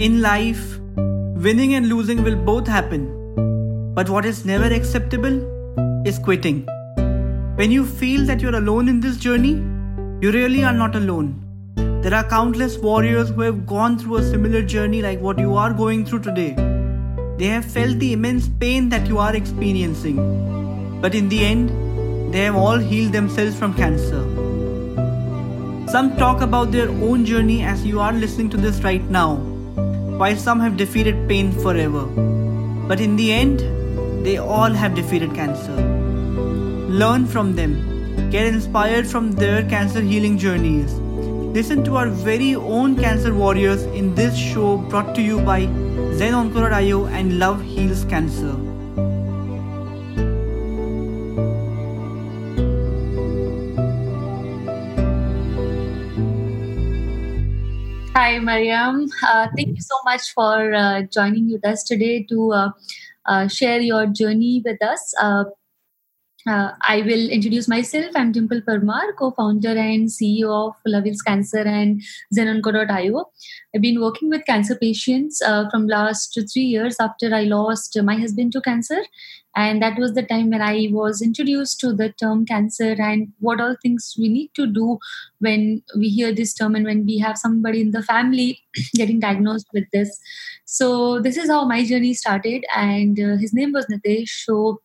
In life, winning and losing will both happen. But what is never acceptable is quitting. When you feel that you're alone in this journey, you really are not alone. There are countless warriors who have gone through a similar journey like what you are going through today. They have felt the immense pain that you are experiencing. But in the end, they have all healed themselves from cancer. Some talk about their own journey as you are listening to this right now, while some have defeated pain forever. But in the end, they all have defeated cancer. Learn from them, get inspired from their cancer healing journeys. Listen to our very own cancer warriors in this show brought to you by ZenOnco.io and Love Heals Cancer. Mariam. Uh, thank you so much for uh, joining with us today to uh, uh share your journey with us. Uh, I will introduce myself. I'm Dimple Parmar, co-founder and CEO of Love Heals Cancer and ZenOnco.io. I've been working with cancer patients from last three years after I lost my husband to cancer, and that was the time when i was introduced to the term cancer and what all things we need to do when we hear this term and when we have somebody in the family getting diagnosed with this. So this is how my journey started and uh, his name was nitesh. So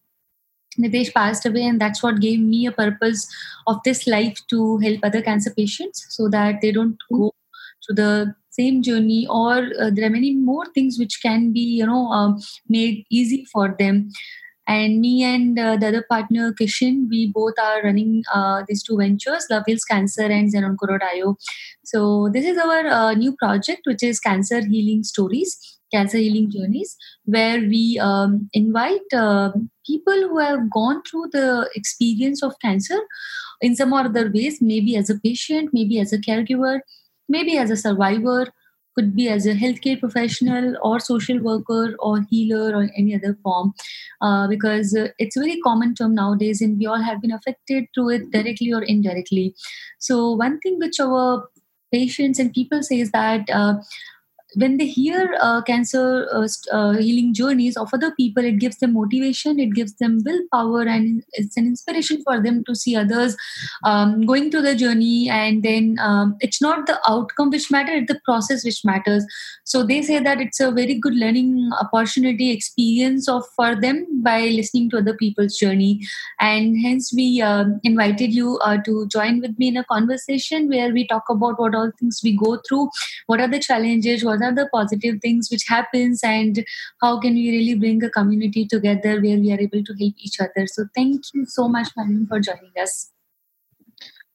Nitesh passed away, and that's what gave me a purpose of this life to help other cancer patients so that they don't go through the same journey or uh, there are many more things which can be you know um, made easy for them and me and uh, the other partner kishan we both are running uh, these two ventures love heals cancer and zenonco.io so this is our uh, new project which is cancer healing stories cancer healing journeys where we um, invite uh, people who have gone through the experience of cancer in some or other ways maybe as a patient maybe as a caregiver maybe as a survivor could be as a healthcare professional or social worker or healer or any other form uh, because uh, it's a very common term nowadays and we all have been affected through it directly or indirectly. So one thing which our patients and people say is that uh, when they hear uh, cancer uh, uh, healing journeys of other people it gives them motivation it gives them willpower and it's an inspiration for them to see others um, going through the journey. And then um, it's not the outcome which matters it's the process which matters. So they say that it's a very good learning opportunity experience of for them by listening to other people's journey. And hence we um, invited you uh, to join with me in a conversation where we talk about what all things we go through what are the challenges what are the positive things which happens and how can we really bring a community together where we are able to help each other so thank you so much Mariam, for joining us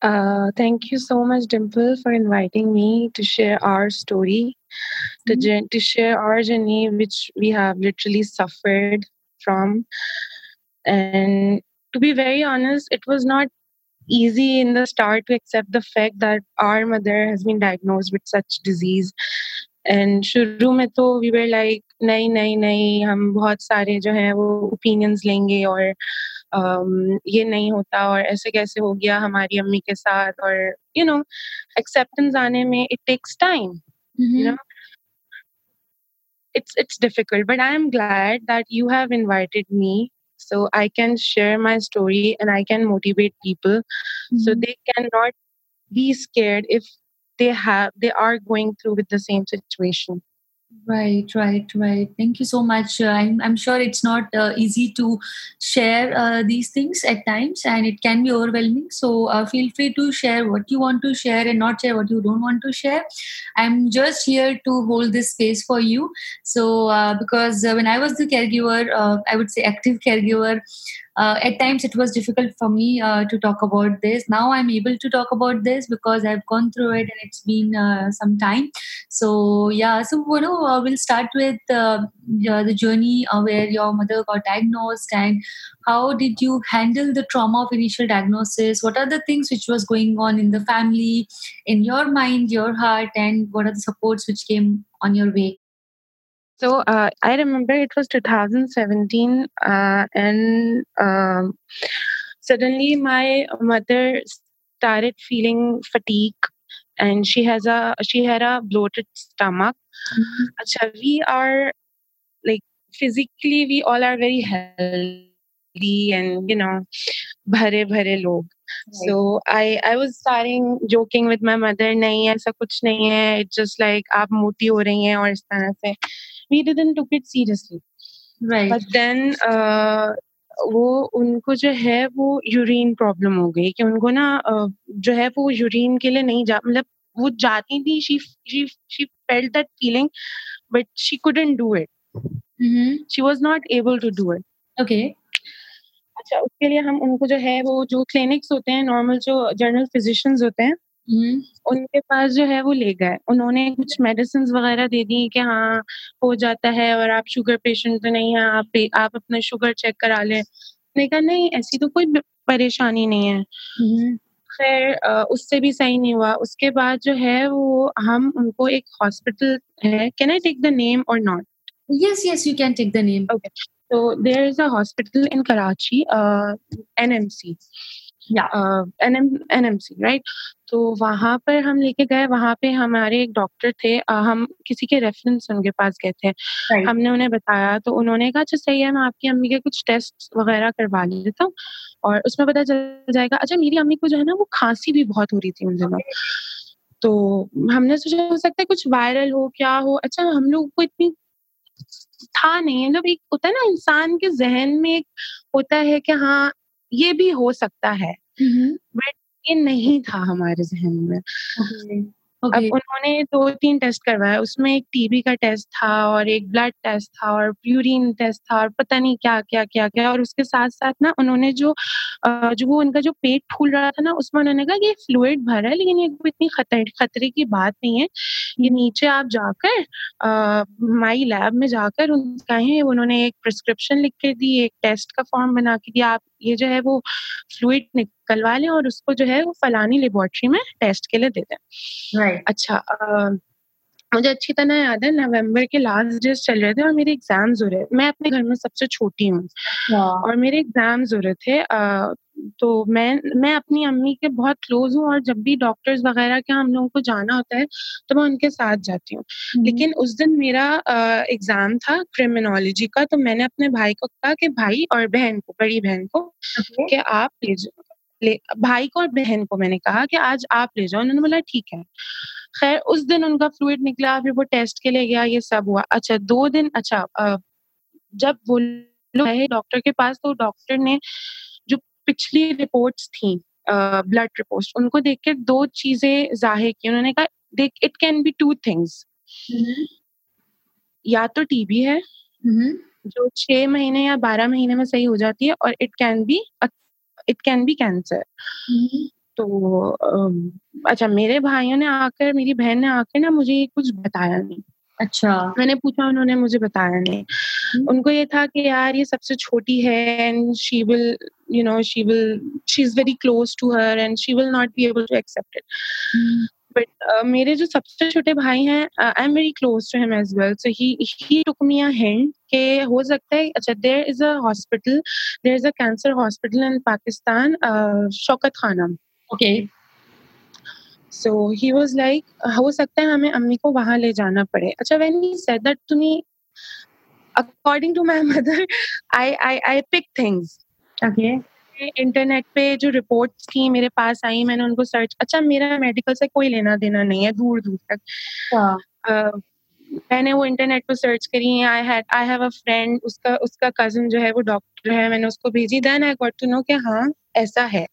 uh, thank you so much, Dimple, for inviting me to share our story, mm-hmm. to, to share our journey, which we have literally suffered from. And to be very honest, it was not easy in the start to accept the fact that our mother has been diagnosed with such disease and शुरू में तो we were like नहीं नहीं नहीं हम बहुत सारे जो हैं वो ओपिनियंस लेंगे और um, ये नहीं होता और ऐसे कैसे हो गया हमारी अम्मी के साथ और यू नो एक्सेप्टेंस आने में it takes time you know it's it's difficult but i am glad that you have invited me so i can share my story and i can motivate people mm-hmm. so they cannot be scared if they have they are going through with the same situation Right, right, right. Thank you so much. Uh, I'm, I'm sure it's not uh, easy to share uh, these things at times and it can be overwhelming. So uh, feel free to share what you want to share and not share what you don't want to share. I'm just here to hold this space for you. So, uh, because uh, when I was the caregiver, I would say active caregiver, uh, at times it was difficult for me uh, to talk about this. Now i'm able to talk about this because i've gone through it and it's been uh, some time. So yeah so you know uh, we'll start with uh, the journey uh, where your mother got diagnosed and how did you handle the trauma of initial diagnosis? What are the things which was going on in the family in your mind your heart and what are the supports which came on your way so uh, I remember it was 2017, uh, and um, suddenly my mother started feeling fatigue and she has a she had a bloated stomach. Mhm. Acha, we are like physically we all are very healthy and you know bhare bhare log. So I I was starting joking with my mother नहीं ऐसा कुछ नहीं है it's just like आप मोटी हो रही हैं और इस तरह से We didn't took it seriously Right. But then वो उनको जो है वो यूरिन प्रॉब्लम हो गई कि उनको ना uh, जो है वो यूरिन के लिए नहीं जा मतलब वो जाती थी she she she felt that feeling but she couldn't do it. She was not able to do it okay अच्छा उसके लिए हम उनको जो है वो जो क्लिनिक्स होते हैं नॉर्मल जो जनरल फिजिशियंस होते हैं. उनके पास जो है वो ले गए। उन्होंने कुछ मेडिसिन वगैरह दे दी कि हाँ हो जाता है और आप शुगर पेशेंट तो नहीं है आप आप अपना शुगर चेक करा लें। मैंने कहा नहीं ऐसी तो कोई परेशानी नहीं है। Mhm. खैर उससे भी सही नहीं हुआ। उसके बाद जो है वो हम उनको एक हॉस्पिटल है। Can I take the name or not Yes, yes, you can take the name. So there is a hospital in Karachi, uh, NMC. Yeah. Uh, NM, NMC, right? तो वहाँ पर हम लेके गए वहाँ पे हमारे एक डॉक्टर थे uh, हम किसी के रेफरेंस उनके पास गए थे Right. हमने उन्हें बताया तो उन्होंने कहा अच्छा सही है मैं आपकी अम्मी के कुछ टेस्ट वगैरह करवा लेता हूँ और उसमें पता चल जाएगा अच्छा मेरी अम्मी को जो है ना वो खांसी भी बहुत हो रही थी उन दिनों तो हमने सोचा हो सकता है कुछ वायरल हो क्या हो अच्छा हम लोग को इतनी था नहीं मतलब एक होता है ना इंसान के जहन में एक होता है कि हाँ ये भी हो सकता है Mhm. ये नहीं था हमारे जहन में Okay. अब उन्होंने दो तीन टेस्ट करवाया उसमें एक टीबी का टेस्ट था और एक ब्लड टेस्ट था और यूरिन टेस्ट था और पता नहीं क्या क्या क्या क्या और उसके साथ साथ ना उन्होंने जो जो वो उनका जो पेट फूल रहा था ना उसमें उन्होंने कहा कि ये फ्लूइड भरा है लेकिन ये इतनी खतर खतरे की बात नहीं है ये नीचे आप जाकर माई लैब में जाकर उनका है उन्होंने एक प्रिस्क्रिप्शन लिख के दी एक टेस्ट का फॉर्म बना के दिया आप ये जो है वो फ्लूड निकलवा लें और उसको जो है वो फलानी लेबोरेटरी में टेस्ट के लिए दे दें Right. अच्छा मुझे अच्छी तरह याद है नवंबर के लास्ट डेज़ चल रहे थे और मेरे एग्ज़ाम्स हो रहे मैं अपने घर में सबसे छोटी हूँ और मेरे एग्ज़ाम्स हो रहे थे तो मैं मैं अपनी अम्मी के बहुत क्लोज हूँ और जब भी डॉक्टर्स वगैरह के हम लोगों को जाना होता है तो मैं उनके साथ जाती हूँ। Mhm. लेकिन उस दिन मेरा एग्ज़ाम था क्रिमिनोलॉजी का तो मैंने अपने भाई को कहा कि भाई और बहन को बड़ी बहन को कि आप ले जाओ ले भाई को और बहन को मैंने कहा कि आज आप ले जाओ। उन्होंने बोला ठीक है। खैर उस दिन उनका फ्लूड निकला फिर वो टेस्ट के लिए गया ये सब हुआ अच्छा दो दिन अच्छा जब वो गए डॉक्टर के पास तो डॉक्टर ने जो पिछली रिपोर्ट्स थी ब्लड रिपोर्ट्स उनको देख के दो चीज़ें ज़ाहिर की उन्होंने कहा देख it can be two things. या तो टीबी है Mhm. जो छह महीने या बारह महीने में सही हो जाती है और it can be it can be cancer. तो अच्छा मेरे भाइयों ने आकर मेरी बहन ने आकर ना मुझे कुछ बताया नहीं। अच्छा। मैंने पूछा उन्होंने मुझे बताया नहीं। उनको ये था कि यार ये सबसे छोटी है and she will you know she will she is very close to her and she will not be able to accept it. But मेरे जो सबसे छोटे भाई हैं I am very close to him as well so he he took me a hint के हो सकता है अच्छा there is a hospital there is a cancer hospital in Pakistan Shaukat Khanum Okay. So he was like हो सकता है हमें अम्मी को वहाँ ले जाना पड़े अच्छा when he said that to me according to my mother I I I pick things Okay. Internet पे जो रिपोर्ट्स थी मेरे पास आई मैंने उनको सर्च अच्छा मेरा मेडिकल से कोई लेना देना नहीं है दूर दूर तक हाँ. मैंने वो इंटरनेट पे सर्च करी I had I have a friend उसका उसका कजिन जो है वो डॉक्टर है मैंने उसको भेजी then I got to know कि हाँ ऐसा है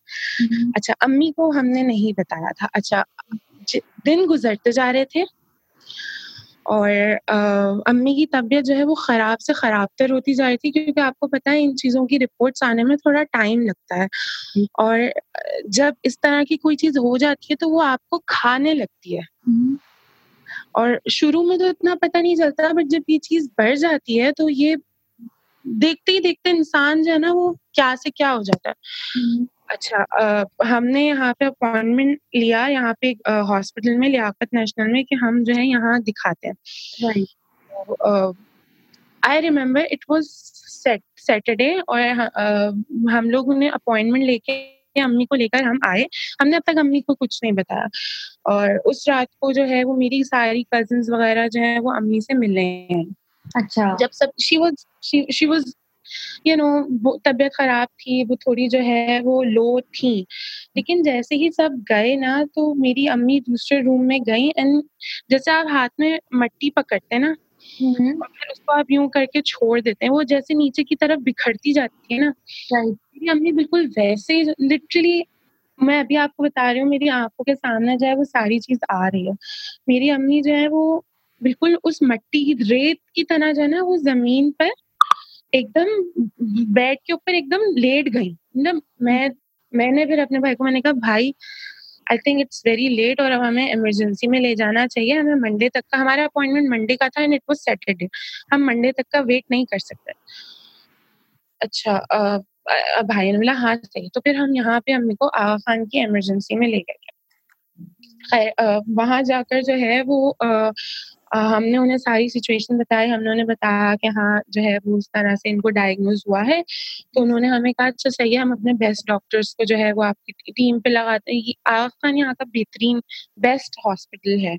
Mhm. अच्छा अम्मी को हमने नहीं बताया था अच्छा दिन गुजरते जा रहे थे और अ, अम्मी की तबीयत जो है वो खराब से खराब तर होती जा रही थी क्योंकि आपको पता है इन चीज़ों की रिपोर्ट्स आने में थोड़ा टाइम लगता है और जब इस तरह की कोई चीज़ हो जाती है तो वो आपको खाने लगती है Mhm. और शुरू में तो इतना पता नहीं चलता बट जब ये चीज़ बढ़ जाती है तो ये देखते ही देखते इंसान जो है ना वो क्या से क्या हो जाता है। Mhm. अच्छा अ, हमने यहाँ पे अपॉइंटमेंट लिया यहाँ पे हॉस्पिटल में लियाकत नेशनल में कि हम जो है यहाँ दिखाते हैं। I remember it was Saturday और अ, हम लोग ने अपॉइंटमेंट लेके अम्मी को लेकर हम आए। हमने अब तक अम्मी को कुछ नहीं बताया। और उस रात को जो है वो मेरी सारी कजिन वगैरह जो है वो अम्मी से मिले हैं। अच्छा। जब सब she was she she was you know वो तबीयत खराब थी वो थोड़ी जो है वो लो थी। लेकिन जैसे ही सब गए ना तो मेरी अम्मी दूसरे रूम में गई एंड जैसे आप हाथ में मट्टी पकड़ते हैं ना हम्म, और फिर उसको आप यूँ करके छोड़ देते हैं वो जैसे नीचे की तरफ़ बिखरती जाती है ना। मेरी अम्मी बिल्कुल वैसे ही लिटरली मैं अभी आपको बता रही हूँ मेरी आँखों के सामने जो है वो सारी चीज़ आ रही है। मेरी अम्मी जो है वो बिल्कुल उस मट्टी रेत की तरह जो है ना वो ज़मीन पर एकदम बेड के ऊपर एकदम लेट गई। मतलब मैं मैंने फिर अपने भाई को मैंने कहा भाई I think it's very late और अब हमें इमरजेंसी में ले जाना चाहिए। हमें मंडे तक का हमारा अपॉइंटमेंट मंडे का था एंड इट वाज सैटरडे हम मंडे तक का वेट नहीं कर सकते। अच्छा अ, भाई ने बोला हाँ सही। तो फिर हम यहाँ पे अम्मी को आगा खान की इमरजेंसी में ले गए। वहाँ जाकर जो है वो हमने उन्हें सारी सिचुएशन बताई। हमने उन्हें बताया कि हाँ जो है वो उस तरह से इनको डायग्नोज हुआ है। तो उन्होंने हमें कहा अच्छा सही है हम अपने बेस्ट डॉक्टर्स को जो है वो आपकी टीम पे लगाते हैं। ये आगा खान यहाँ का बेहतरीन बेस्ट हॉस्पिटल है।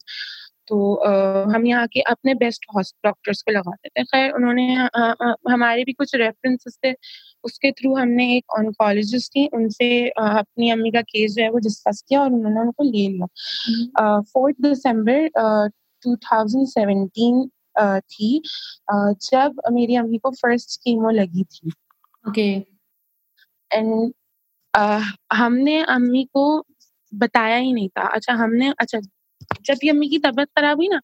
तो अ, हम यहाँ के अपने बेस्ट डॉक्टर्स को लगाते थे। खैर उन्होंने अ, हमारे भी कुछ रेफरेंसेस थे। उसके थ्रू हमने एक ऑनकोलॉजिस्ट थी। उनसे अपनी अम्मी का केस जो है वो डिस्कस किया और उन्होंने उनको ले लिया। फोर्थ दिसंबर 2017 अ, थी जब मेरी अम्मी को फ़र्स्ट कीमो लगी थी। Okay. एंड हमने अम्मी को बताया ही नहीं था। अच्छा हमने अच्छा जब ये अम्मी की तबीयत खराब हुई ना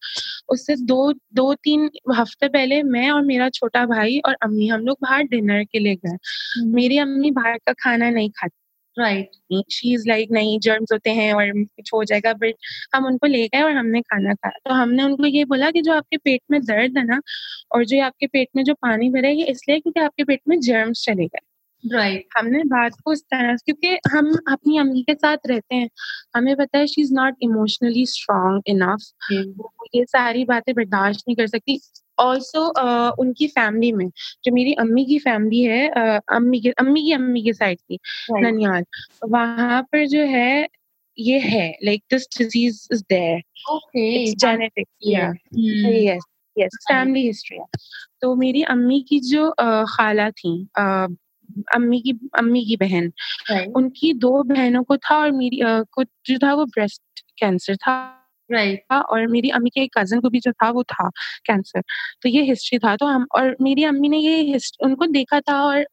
उससे दो दो तीन हफ़्ते पहले मैं और मेरा छोटा भाई और अम्मी हम लोग बाहर डिनर के लिए गए। मेरी अम्मी बाहर का खाना नहीं खाती। शी इज़ लाइक नहीं जर्म्स होते हैं और कुछ हो जाएगा बट हम उनको ले गए और हमने खाना खाया। तो हमने उनको ये बोला कि जो आपके पेट में दर्द है ना, और जो आपके पेट में जो पानी भरा है, ये इसलिए क्योंकि आपके पेट में जर्म्स चले गए। Right. हमने बात को इस तरह क्योंकि हम अपनी अम्मी के साथ रहते हैं। हमें पता है she is not emotionally strong enough ये सारी बातें बर्दाश्त नहीं कर सकती। ऑल्सो uh, उनकी फैमिली में जो मेरी अम्मी की फैमिली है अ, अम्मी की अम्मी की अम्मी की साइड की right. ननियाल वहाँ पर जो है ये है like this disease is there it's genetic yeah. Yes yes family history है तो मेरी अम्मी की जो अ, खाला थी अ, अम्मी की अम्मी की बहन। Right. उनकी दो बहनों को था और मेरी को जो था वो ब्रेस्ट कैंसर था। Right. था और मेरी अम्मी के एक कज़न को भी जो था वो था कैंसर तो ये हिस्ट्री था। तो हम और मेरी अम्मी ने ये उनको देखा था और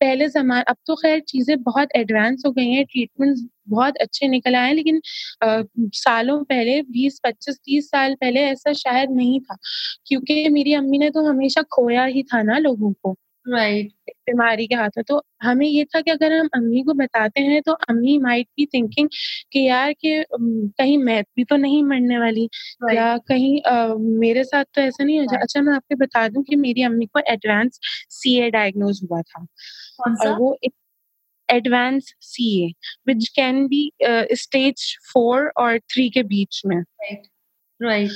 पहले जमान अब तो खैर चीज़ें बहुत एडवांस हो गई हैं। ट्रीटमेंट्स बहुत अच्छे निकल आए हैं लेकिन अ, सालों पहले बीस पच्चीस तीस साल पहले ऐसा शायद नहीं था। क्योंकि मेरी अम्मी ने तो हमेशा खोया ही था ना लोगों को। Right. बीमारी के हाथ। में तो हमें ये था कि अगर हम अम्मी को बताते हैं तो अम्मी माइट बी थिंकिंग कि यार कि कहीं मैं भी तो नहीं मरने वाली। right. या कहीं अ, मेरे साथ तो ऐसा नहीं हो। जाए Right. अच्छा मैं आपको बता दूँ कि मेरी अम्मी को एडवांस सीए डायग्नोज हुआ था। और वो advance CA which can be stage four और थ्री के बीच में। Right. Right.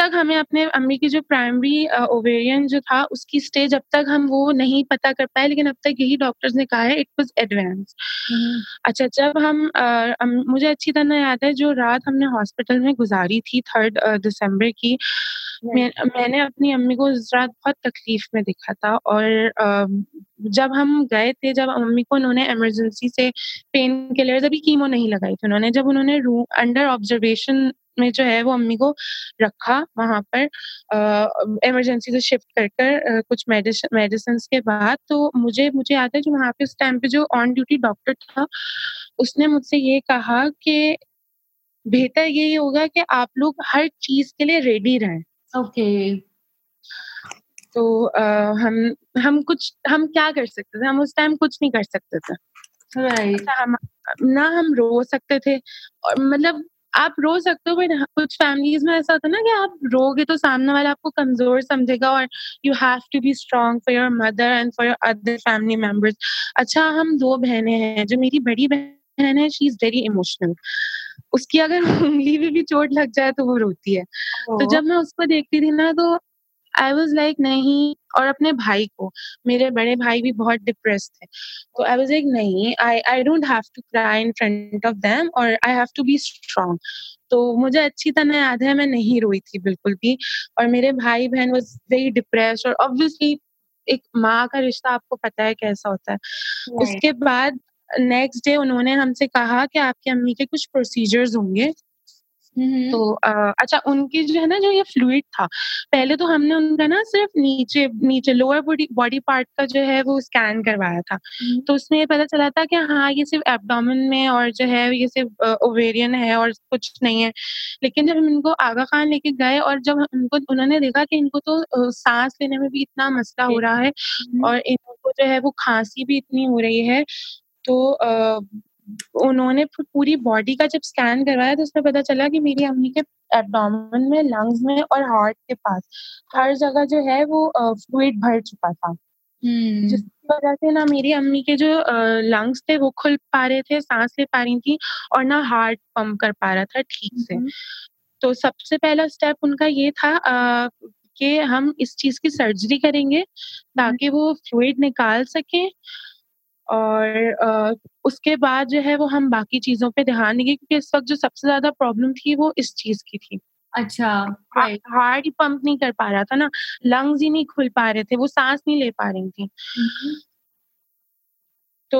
तक हमें अपने अम्मी की जो प्राइमरी ओवेरियन जो था उसकी स्टेज अब तक हम वो नहीं पता कर पाए लेकिन अब तक यही डॉक्टर्स ने कहा है इट वाज एडवांस. अच्छा जब हम अम- मुझे अच्छी तरह याद है जो रात हमने हॉस्पिटल में गुजारी थी थर्ड दिसंबर की मैं, मैंने अपनी अम्मी को उस रात बहुत तकलीफ़ में देखा था और जब हम गए थे, जब अम्मी को उन्होंने इमरजेंसी से पेन किलर अभी कीमो नहीं लगाई थी उन्होंने, जब उन्होंने रूम अंडर ऑब्जर्वेशन में जो है, वो अम्मी को रखा वहाँ पर इमरजेंसी से शिफ्ट कर कर कुछ मेडिसिन के बाद तो मुझे मुझे याद है जो वहाँ पे उस टाइम पे जो ऑन ड्यूटी डॉक्टर था, उसने मुझसे ये कहा कि बेहतर यही होगा कि आप लोग हर चीज़ के लिए रेडी रहें. Okay okay. तो हम हम कुछ हम क्या कर सकते थे? हम उस टाइम कुछ नहीं कर सकते थे। Right. हम ना हम रो सकते थे और मतलब आप रो सकते हो बट कुछ फैमिलीज़ में ऐसा होता है ना कि आप रोगे तो सामने वाला आपको कमज़ोर समझेगा और you have to be strong for your mother and for your other family members अच्छा हम दो बहनें हैं जो मेरी बड़ी बहन है शी इज़ वेरी इमोशनल उसकी अगर उंगली में भी चोट लग जाए तो वो रोती है। oh. तो. जब मैं उसको देखती थी ना तो आई वॉज़ लाइक नहीं और अपने भाई को। मेरे बड़े भाई भी बहुत डिप्रेस थे। तो आई वॉज़ लाइक नहीं I I don't have to cry in front of them और I have to be strong तो मुझे अच्छी तरह याद है मैं नहीं रोई थी बिल्कुल भी। और मेरे भाई बहन वॉज़ वेरी डिप्रेस और ऑब्वियसली एक माँ का रिश्ता आपको पता है कैसा होता है। उसके बाद नेक्स्ट डे उन्होंने हमसे कहा कि आपकी अम्मी के कुछ प्रोसीजर्स होंगे। तो आ, अच्छा उनकी जो है ना जो ये फ्लूड था पहले तो हमने उनका ना सिर्फ़ नीचे नीचे लोअर बॉडी बॉडी पार्ट का जो है वो स्कैन करवाया था। तो उसमें ये पता चला था कि हाँ ये सिर्फ़ एब्डोमेन में और जो है ये सिर्फ़ ओवेरियन है और कुछ नहीं है। लेकिन जब हम इनको आगा खान लेके गए और जब उनको उन्होंने देखा कि इनको तो सांस लेने में भी इतना मसला हो रहा है। और इनको जो है वो खांसी भी इतनी हो रही है तो उन्होंने पूरी बॉडी का जब स्कैन करवाया तो उसमें पता चला कि मेरी अम्मी के एब्डोमेन में लंग्स में और हार्ट के पास हर जगह जो है वो फ्लूड भर चुका था। हम्म। जिसकी वजह से ना मेरी अम्मी के जो लंग्स थे वो खुल पा रहे थे सांस ले पा रही थी और ना हार्ट पंप कर पा रहा था ठीक से। तो सबसे पहला स्टेप उनका ये था कि हम इस चीज़ की सर्जरी करेंगे ताकि वो फ्लूड निकाल सके और उसके बाद जो है वो हम बाकी चीज़ों पे ध्यान देंगे क्योंकि इस वक्त जो सबसे ज़्यादा प्रॉब्लम थी वो इस चीज़ की थी। अच्छा हार्ट ही पंप नहीं कर पा रहा था ना लंग्स ही नहीं खुल पा रहे थे वो सांस नहीं ले पा रही थी। तो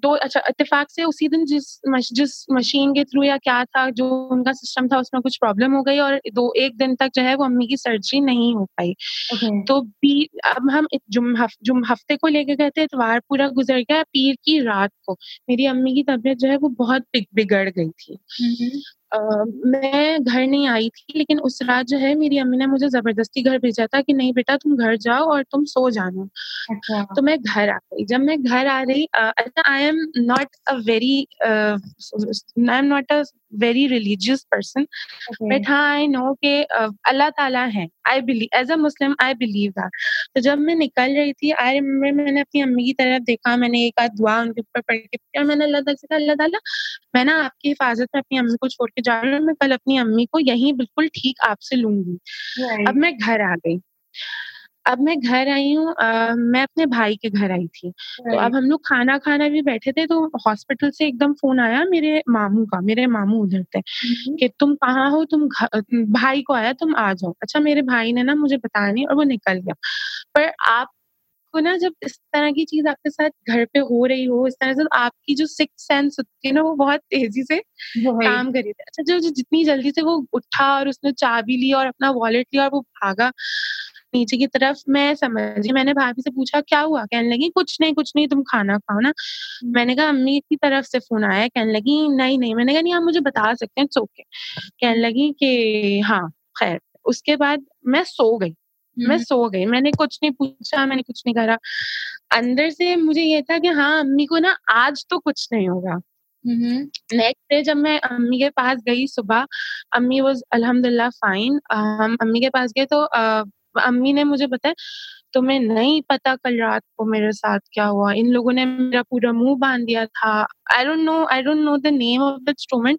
दो अच्छा इतफाक से उसी दिन जिस मश, जिस मशीन के थ्रू या क्या था जो उनका सिस्टम था उसमें कुछ प्रॉब्लम हो गई और दो एक दिन तक जो है वो अम्मी की सर्जरी नहीं हो पाई okay. तो भी अब हम जुम हफ, जुम हफ़्ते को लेके गए थे इतवार पूरा गुजर गया पीर की रात को मेरी अम्मी की तबीयत जो है वो बहुत बिगड़ गई थी mm-hmm. मैं घर नहीं आई थी लेकिन उस रात जो है मेरी अम्मी ने मुझे ज़बरदस्ती घर भेजा था कि नहीं बेटा तुम घर जाओ और तुम सो जाना अच्छा। तो मैं घर आ गई जब मैं घर आ रही अच्छा I am not a very I am not a very religious person but हाँ आई नो के अल्लाह ताला है। I believe as a Muslim I believe that तो जब मैं निकल रही थी आई रिमेम्बर मैंने अपनी अम्मी की तरफ़ देखा मैंने एक आध दुआ उनके ऊपर पढ़ के और मैंने अल्लाह ताला से अल्लाह ताला मैं ना आपकी हिफाजत में अपनी अम्मी को छोड़ के जा रही हूँ मैं कल अपनी अम्मी को यहीं बिल्कुल ठीक आपसे लूँगी। अब मैं घर आ गई। अब मैं घर आई हूँ मैं अपने भाई के घर आई थी। तो अब हम लोग खाना खाना भी बैठे थे तो हॉस्पिटल से एकदम फ़ोन आया मेरे मामू का मेरे मामू उधर थे कि तुम कहाँ हो? तुम भाई को आया तुम आ जाओ। अच्छा मेरे भाई ने ना मुझे बताया नहीं और वो निकल गया। पर आप को ना जब इस तरह की चीज़ आपके साथ घर पे हो रही हो इस तरह से आपकी जो सिक्स सेंस होती है ना वो बहुत तेज़ी से काम करी थी अच्छा जो, जो जितनी जल्दी से वो उठा और उसने चाबी ली और अपना वॉलेट लिया और वो भागा नीचे की तरफ़ मैं समझी मैंने भाभी से पूछा क्या हुआ? कहने लगी कुछ नहीं कुछ नहीं तुम खाना खाओ ना। हम्म। मैंने कहा अम्मी की तरफ़ से फ़ोन आया कहने लगी नहीं नहीं। मैंने कहा नहीं आप मुझे बता सकते हैं ओके कहने लगी कि हाँ खैर। उसके बाद मैं सो गई मैं हम्म। सो गई। मैंने कुछ नहीं पूछा मैंने कुछ नहीं करा। अंदर से मुझे ये था कि हाँ अम्मी को ना आज तो कुछ नहीं होगा। नेक्स्ट हम्म। डे जब मैं अम्मी के पास गई सुबह अम्मी वॉज़ अल्हम्दुलिल्लाह फाइन हम अम्मी के पास गए तो अम्मी ने मुझे बताया तुम्हें नहीं पता कल रात को मेरे साथ क्या हुआ? इन लोगों ने मेरा पूरा मुँह बाँध दिया था। I don't know I don't know the name of the instrument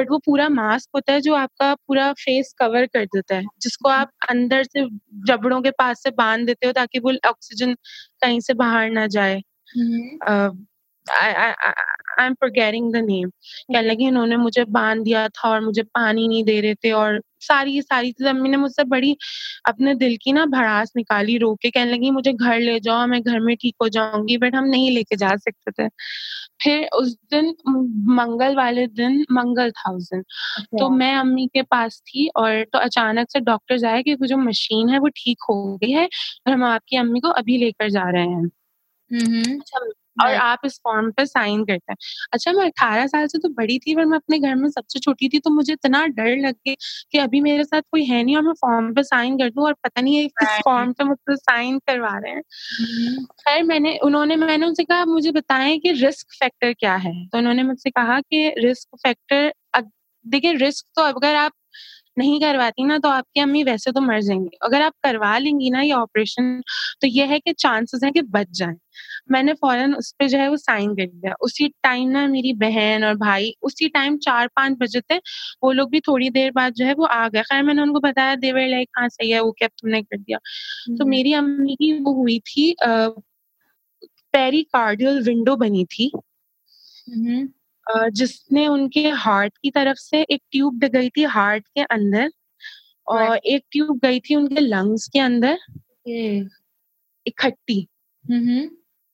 but वो पूरा मास्क होता है जो आपका पूरा फेस कवर कर देता है जिसको आप अंदर से जबड़ों के पास से बाँध देते हो ताकि वो ऑक्सीजन कहीं से बाहर ना जाए। I am forgetting the name कहने लगी उन्होंने मुझे बाँध दिया था और मुझे पानी नहीं दे रहे थे और सारी सारी चीज़ अम्मी ने मुझसे बड़ी अपने दिल की ना भड़ास निकाली रो के कहने लगी मुझे घर ले जाओ मैं घर में ठीक हो जाऊँगी बट हम नहीं लेके जा सकते थे। फिर उस दिन मंगल वाले दिन मंगल था उस दिन। तो अच्छा। मैं अम्मी के पास थी और तो अचानक से डॉक्टर आए कि जो मशीन है वो ठीक हो गई है और हम आपकी अम्मी को अभी लेकर जा रहे हैं। अच्छा और आप इस फॉर्म पे साइन करते हैं। अच्छा मैं अठारह साल से तो बड़ी थी पर मैं अपने घर में सबसे छोटी थी तो मुझे इतना डर लग गया कि अभी मेरे साथ कोई है नहीं और मैं फॉर्म पे साइन कर दूँ और पता नहीं है किस फॉर्म पे मुझसे साइन करवा रहे हैं। हम्म। खैर मैंने उन्होंने मैंने उनसे कहा मुझे बताएँ कि रिस्क फैक्टर क्या है? तो उन्होंने मुझसे कहा कि रिस्क फैक्टर देखिए रिस्क तो अगर आप नहीं करवाती ना तो आपकी अम्मी वैसे तो मर जाएँगी। अगर आप करवा लेंगी ना ये ऑपरेशन तो ये है कि चांसेस हैं कि बच जाए। मैंने फ़ौरन उस पर जो है वो साइन कर दिया। उसी टाइम ना मेरी बहन और भाई उसी टाइम चार पाँच बजे थे वो लोग भी थोड़ी देर बाद जो है वो आ गए। खैर मैंने उनको बताया देवर लाइक हाँ सही है वो क्या तुमने कर दिया? तो मेरी अम्मी की वो हुई थी पेरिकार्डियल विंडो बनी थी। जिसने उनके हार्ट की तरफ़ से एक ट्यूब गई थी हार्ट के अंदर और एक ट्यूब गई थी उनके लंग्स के अंदर इकट्ठी।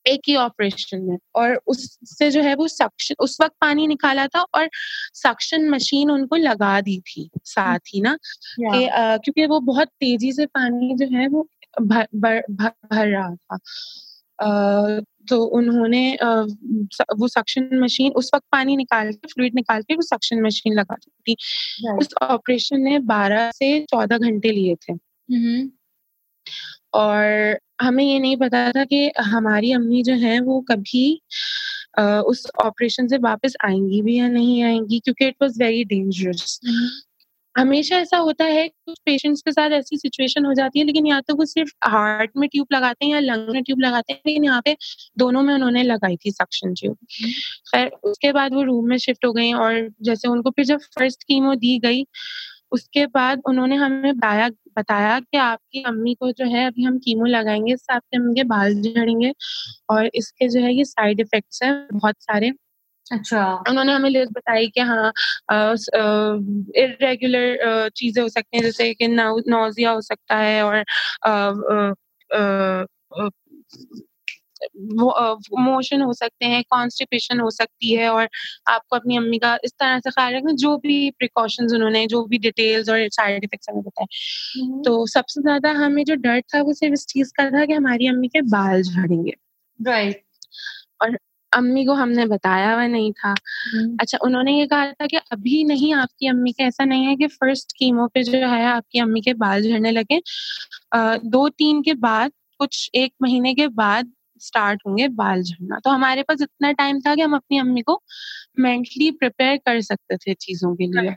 एक ही ऑपरेशन में और उससे जो है वो सक्शन उस वक्त पानी निकाला था और सक्शन मशीन उनको लगा दी थी साथ ही ना कि क्योंकि वो बहुत तेज़ी से पानी जो है वो भर भर, भर, भर रहा था। तो उन्होंने वो सक्शन मशीन उस वक्त पानी निकाल के फ्लूड निकाल के वो सक्शन मशीन लगा दी थी। उस ऑपरेशन ने 12 से 14 घंटे लिए थे। और हमें ये नहीं पता था कि हमारी अम्मी जो है वो कभी उस ऑपरेशन से वापस आएँगी भी या नहीं आएँगी क्योंकि इट वाज वेरी डेंजरस हमेशा ऐसा होता है कुछ पेशेंट्स के साथ ऐसी सिचुएशन हो जाती है लेकिन या तो वो सिर्फ़ हार्ट में ट्यूब लगाते हैं या लंग में ट्यूब लगाते हैं लेकिन यहाँ पे दोनों में उन्होंने लगाई थी सक्शन ट्यूब खैर उसके बाद वो रूम में शिफ्ट हो गई और जैसे उनको फिर जब फ़र्स्ट कीमो दी गई उसके बाद उन्होंने हमें बताया बताया कि आपकी अम्मी को जो है अभी हम कीमो लगाएँगे इससे आपके अम्मी के बाल झड़ेंगे और इसके जो है ये साइड इफेक्ट्स हैं बहुत सारे। अच्छा। उन्होंने हमें लिस्ट बताई कि हाँ इरेगुलर चीज़ें हो सकती हैं जैसे कि नोजिया हो सकता है और मोशन हो सकते हैं कॉन्स्टिपेशन हो सकती है और आपको अपनी अम्मी का इस तरह से ख्याल रखना जो भी प्रिकॉशंस उन्होंने जो भी डिटेल्स और साइड इफेक्ट्स हमें बताए। तो सबसे ज़्यादा हमें जो डर था वो सिर्फ़ इस चीज़ का था कि हमारी अम्मी के बाल झड़ेंगे। राइट और अम्मी को हमने बताया हुआ नहीं था। अच्छा उन्होंने ये कहा था कि अभी नहीं आपकी अम्मी का ऐसा नहीं है कि फ़र्स्ट कीमो पे जो है आपकी अम्मी के बाल झड़ने लगे। दो तीन के बाद कुछ एक महीने के बाद स्टार्ट होंगे बाल झड़ना। तो हमारे पास इतना टाइम था कि हम अपनी अम्मी को मेंटली प्रिपेयर कर सकते थे चीज़ों के लिए।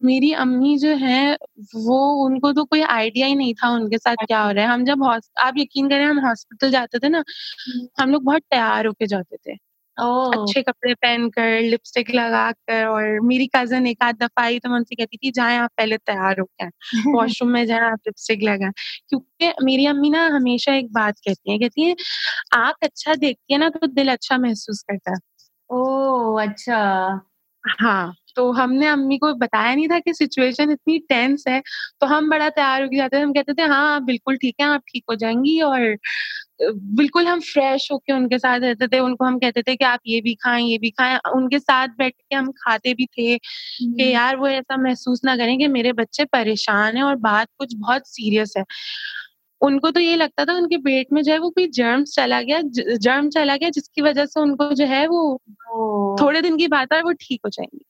मेरी अम्मी जो है वो उनको तो कोई आइडिया ही नहीं था उनके साथ क्या हो रहा है। हम जब आप यकीन करें हम हॉस्पिटल जाते थे ना हम लोग बहुत तैयार होके जाते थे। अच्छे कपड़े पहनकर लिपस्टिक लगा कर और मेरी कज़न एक आध दफ़ा आई तो मैं उनसे कहती थी जाए आप पहले तैयार होकर वॉशरूम में जाए आप लिपस्टिक लगाए। क्योंकि मेरी अम्मी ना हमेशा एक बात कहती है कहती है आँख अच्छा देखती है ना तो दिल अच्छा महसूस करता है। ओ अच्छा। हाँ तो हमने अम्मी को बताया नहीं था कि सिचुएशन इतनी टेंस है तो हम बड़ा तैयार हो जाते थे हम कहते थे हाँ बिल्कुल ठीक है आप ठीक हो जाएँगी। और बिल्कुल हम फ्रेश होके उनके साथ रहते थे उनको हम कहते थे कि आप ये भी खाएँ ये भी खाएँ। उनके साथ बैठ के हम खाते भी थे कि यार वो ऐसा महसूस ना करें कि मेरे बच्चे परेशान है और बात कुछ बहुत सीरियस है। उनको तो ये लगता था उनके पेट में जो है वो कोई जर्म्स चला गया जर्म चला गया जिसकी वजह से उनको जो है वो थोड़े दिन की बात है वो ठीक हो जाएँगी।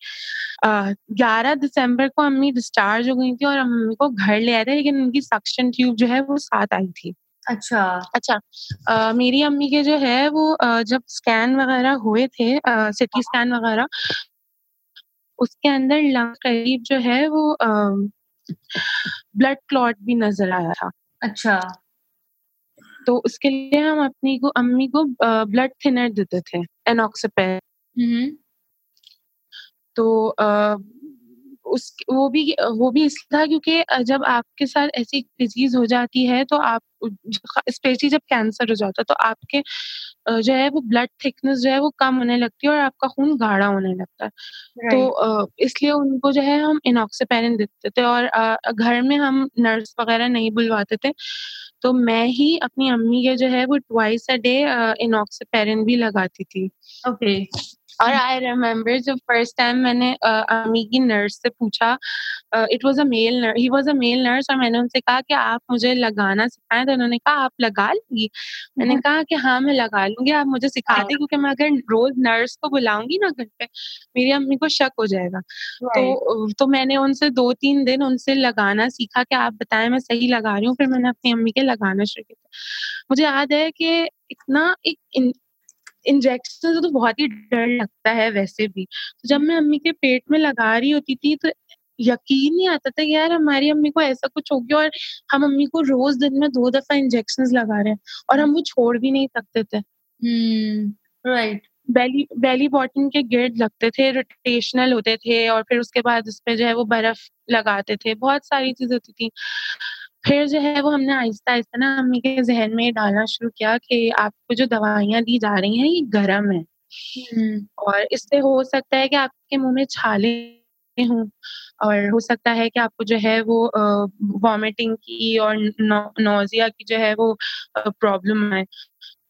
ग्यारह दिसंबर को अम्मी डिस्चार्ज हो गई थी और अम्मी को घर ले आए थे लेकिन उनकी सक्शन ट्यूब जो है वो साथ आई थी। अच्छा। अच्छा आ, मेरी अम्मी के जो है वो आ, जब स्कैन वगैरह हुए थे सिटी स्कैन वगैरह उसके अंदर लंग करीब जो है वो ब्लड क्लॉट भी नज़र आया था। अच्छा। तो उसके लिए हम अपनी को अम्मी को ब्लड थिनर देते थे एनॉक्सिपेन तो उस वो भी वो भी इसलिए था क्योंकि जब आपके साथ ऐसी डिज़ीज़ हो जाती है तो आप स्पेशली जब कैंसर हो जाता है तो आपके जो है वो ब्लड थिकनेस जो है वो कम होने लगती है और आपका खून गाढ़ा होने लगता है right. तो इसलिए उनको जो है हम इनॉक्सीपेरिन देते थे और घर में हम नर्स वगैरह नहीं बुलवाते थे तो मैं ही अपनी अम्मी के जो है वो ट्वाइस अ डे इनॉक्सीपेरिन भी लगाती थी ओके okay. और आई रिमेम्बर जब फ़र्स्ट टाइम मैंने अम्मी की नर्स से पूछा it was a male nurse he was a male nurse और मैंने उनसे कहा कि आप मुझे लगाना सिखाएँ तो उन्होंने कहा आप लगा लेंगी? मैंने हम्म। कहा कि हाँ मैं लगा लूँगी आप मुझे सिखा दें क्योंकि मैं अगर रोज नर्स को बुलाऊँगी ना घर पे मेरी अम्मी को शक हो जाएगा। तो तो मैंने उनसे दो तीन दिन उनसे लगाना सीखा कि आप बताएँ मैं सही लगा रही हूँ फिर मैंने अपनी अम्मी के लगाना शुरू किया। मुझे याद है कि इतना एक इंजेक्शन से तो बहुत ही डर लगता है वैसे भी। तो जब मैं अम्मी के पेट में लगा रही होती थी तो यकीन नहीं आता था यार हमारी अम्मी को ऐसा कुछ हो गया और हम अम्मी को रोज दिन में दो दफ़ा इंजेक्शन लगा रहे हैं और हम वो छोड़ भी नहीं सकते थे। राइट बेली बेली बॉटन के गिर्द लगते थे रोटेशनल होते थे और फिर उसके बाद उस पर जो है वो बर्फ़ लगाते थे बहुत सारी चीज़ें होती थी। फिर जो है वो हमने आहिस्ता आहिस्ता ना अम्मी के जहन में डालना शुरू किया कि आपको जो दवाइयाँ दी जा रही हैं ये गर्म है। और इससे हो सकता है कि आपके मुँह में छाले हूँ और हो सकता है कि आपको जो है वो वॉमिटिंग की और नोजिया की जो है वो प्रॉब्लम है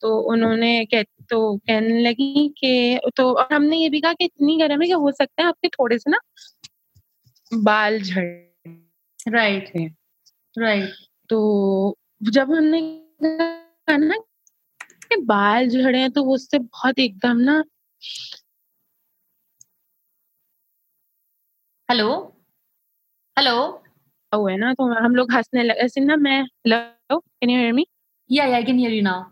तो उन्होंने कह तो कहने लगी कि तो और हमने ये भी कहा कि इतनी गर्म है कि हो सकता है आपके थोड़े से ना बाल झड़ राइट है राइट तो जब हमने कहा ना कि बाल झड़े हैं तो वो उससे बहुत एकदम ना हेलो हेलो है ना तो हम लोग हंसने लगे। ऐसे ना मैं hello can you hear me या I can hear you now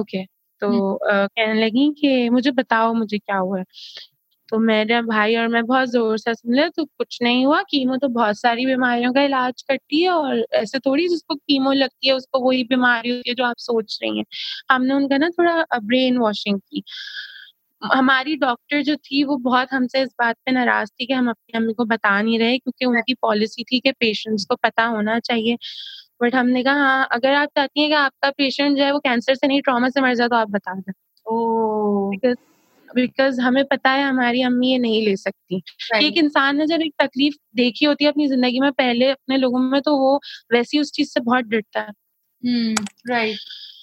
okay तो uh, कहने लगी कि मुझे बताओ मुझे क्या हुआ है। तो मेरा भाई और मैं बहुत ज़ोर से सुन तो कुछ नहीं हुआ। कीमो तो बहुत सारी बीमारियों का इलाज करती है और ऐसे थोड़ी जिसको कीमो लगती है उसको वही बीमारी होती है जो आप सोच रही हैं। हमने उनका ना थोड़ा ब्रेन वॉशिंग की। हमारी डॉक्टर जो थी वो बहुत हमसे इस बात पे नाराज़ थी कि हम अपनी अम्मी को बता नहीं रहे क्योंकि उनकी पॉलिसी थी कि पेशेंट्स को पता होना चाहिए। बट हमने कहा हाँ अगर आप चाहती हैं कि आपका पेशेंट जो है वो कैंसर से नहीं ट्रॉमा से मर जाए तो आप बता दें। बिकॉज़ हमें पता है हमारी अम्मी ये नहीं ले सकती। एक इंसान ने जब एक तकलीफ़ देखी होती है अपनी ज़िंदगी में पहले अपने लोगों में तो वो वैसी उस चीज़ से बहुत डरता है। राइट hmm,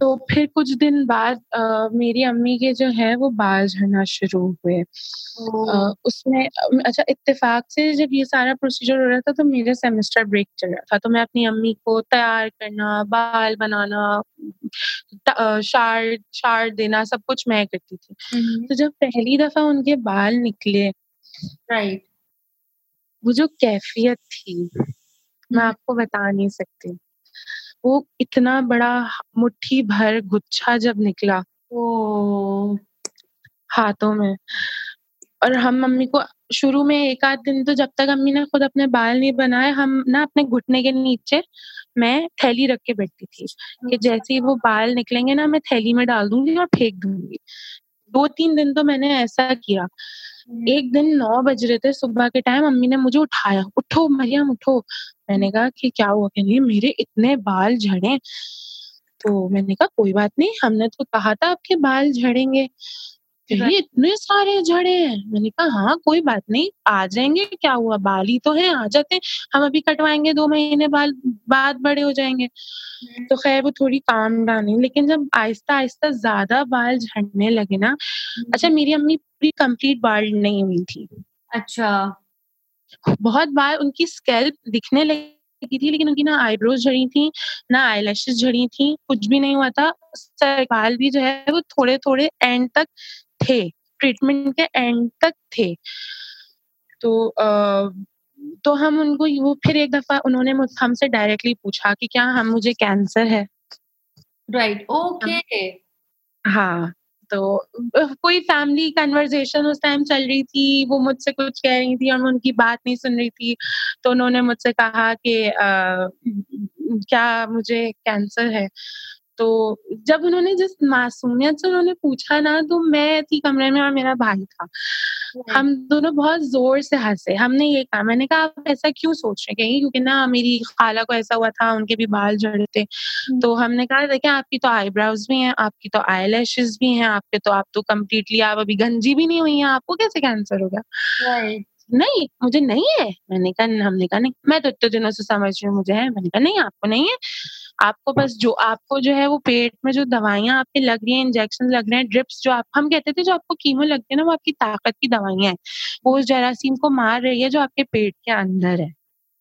तो फिर कुछ दिन बाद आ, मेरी अम्मी के जो है वो बाल झड़ना शुरू हुए। उसमें अच्छा इत्तेफाक से जब ये सारा प्रोसीजर हो रहा था तो मेरे सेमेस्टर ब्रेक चल रहा था। तो मैं अपनी अम्मी को तैयार करना बाल बनाना शार शार देना सब कुछ मैं करती थी। तो जब पहली दफ़ा उनके बाल निकले राइट वो जो कैफियत थी मैं आपको बता नहीं सकती। वो इतना बड़ा मुट्ठी भर गुच्छा जब निकला ओ हाथों में और हम मम्मी को शुरू में एक आध दिन तो जब तक अम्मी ने खुद अपने बाल नहीं बनाए हम ना अपने घुटने के नीचे मैं थैली रख के बैठती थी कि अच्छा। जैसे ही वो बाल निकलेंगे ना मैं थैली में डाल दूँगी और फेंक दूँगी। दो तीन दिन तो मैंने ऐसा किया। एक दिन नौ बज रहे थे सुबह के टाइम अम्मी ने मुझे उठाया। उठो, मरियम, उठो। मैंने कहा कि क्या हुआ? कहने मेरे इतने बाल झड़े। तो मैंने कहा, कोई बात नहीं, हमने तो कहा था आपके बाल झड़ेंगे। ये इतने सारे झड़े हैं। मैंने कहा हाँ कोई बात नहीं आ जाएँगे क्या हुआ? बाल ही तो है आ जाते हैं। हम अभी कटवाएँगे दो महीने बाल बाद बड़े हो जाएँगे। हम्म। तो खैर वो थोड़ी काम डाली लेकिन जब आहिस्ता आहिस्ता ज़्यादा बाल झड़ने लगे ना अच्छा हम्म। मेरी अम्मी पूरी कंप्लीट बाल नहीं हुई थी। अच्छा। बहुत बार उनकी स्कैल्प दिखने लगी थी लेकिन उनकी ना आईब्रोज झड़ी थी ना आई झड़ी थी कुछ भी नहीं हुआ था। बाल भी जो है वो थोड़े थोड़े एंड तक थे ट्रीटमेंट के एंड तक थे। तो आ, तो हम उनको वो फिर एक दफ़ा उन्होंने हमसे डायरेक्टली पूछा कि क्या हम मुझे कैंसर है। Right okay okay. हाँ तो कोई फैमिली कन्वर्सेशन उस टाइम चल रही थी वो मुझसे कुछ कह रही थी और मैं उनकी बात नहीं सुन रही थी। तो उन्होंने मुझसे कहा कि आ, क्या मुझे कैंसर है? तो जब उन्होंने जिस मासूमियत से उन्होंने पूछा ना तो मैं थी कमरे में और मेरा भाई था। हम दोनों बहुत ज़ोर से हंसे। हमने ये कहा मैंने कहा आप ऐसा क्यों सोच रहे हैं? क्योंकि ना मेरी खाला को ऐसा हुआ था उनके भी बाल झड़े थे। हम्म। तो हमने कहा देखिए आपकी तो आईब्राउज भी हैं आपकी तो आई भी हैं आपके तो आप तो कम्प्लीटली आप अभी गंजी भी नहीं हुई हैं आपको कैसे कैंसर होगा नहीं मुझे नहीं है। मैंने कहा हमने कहा नहीं मैं तो इतने दिनों से समझ रही हूँ मुझे है। मैंने कहा नहीं आपको नहीं है? आपको बस जो आपको जो है वो पेट में जो दवाइयाँ आपके लग रही हैं इंजेक्शन लग रहे हैं ड्रिप्स जो आप हम कहते थे जो आपको कीमो लगती है ना वो आपकी ताकत की दवाइयाँ हैं। वो उस जरासीम को मार रही है जो आपके पेट के अंदर है।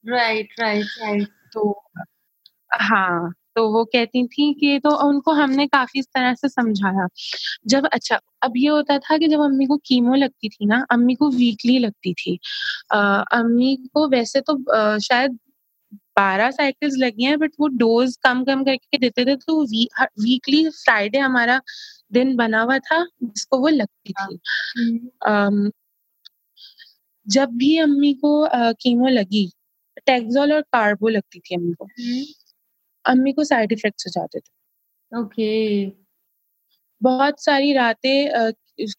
राइट राइट राइट तो हाँ तो वो कहती थी कि तो उनको हमने काफ़ी इस तरह से समझाया। जब अच्छा अब ये होता था कि जब अम्मी को कीमो लगती थी ना अम्मी को वीकली लगती थी। आ, अम्मी को वैसे तो आ, शायद बारह साइकिल्स लगी हैं बट वो डोज कम कम करके देते थे तो वी, वीकली फ्राइडे हमारा दिन बना हुआ था जिसको वो लगती थी। um, जब भी अम्मी को कीमो लगी टेक्सोल और कार्बो लगती थी अम्मी को। हम्म, अम्मी को साइड इफेक्ट्स हो जाते थे। ओके। बहुत सारी रातें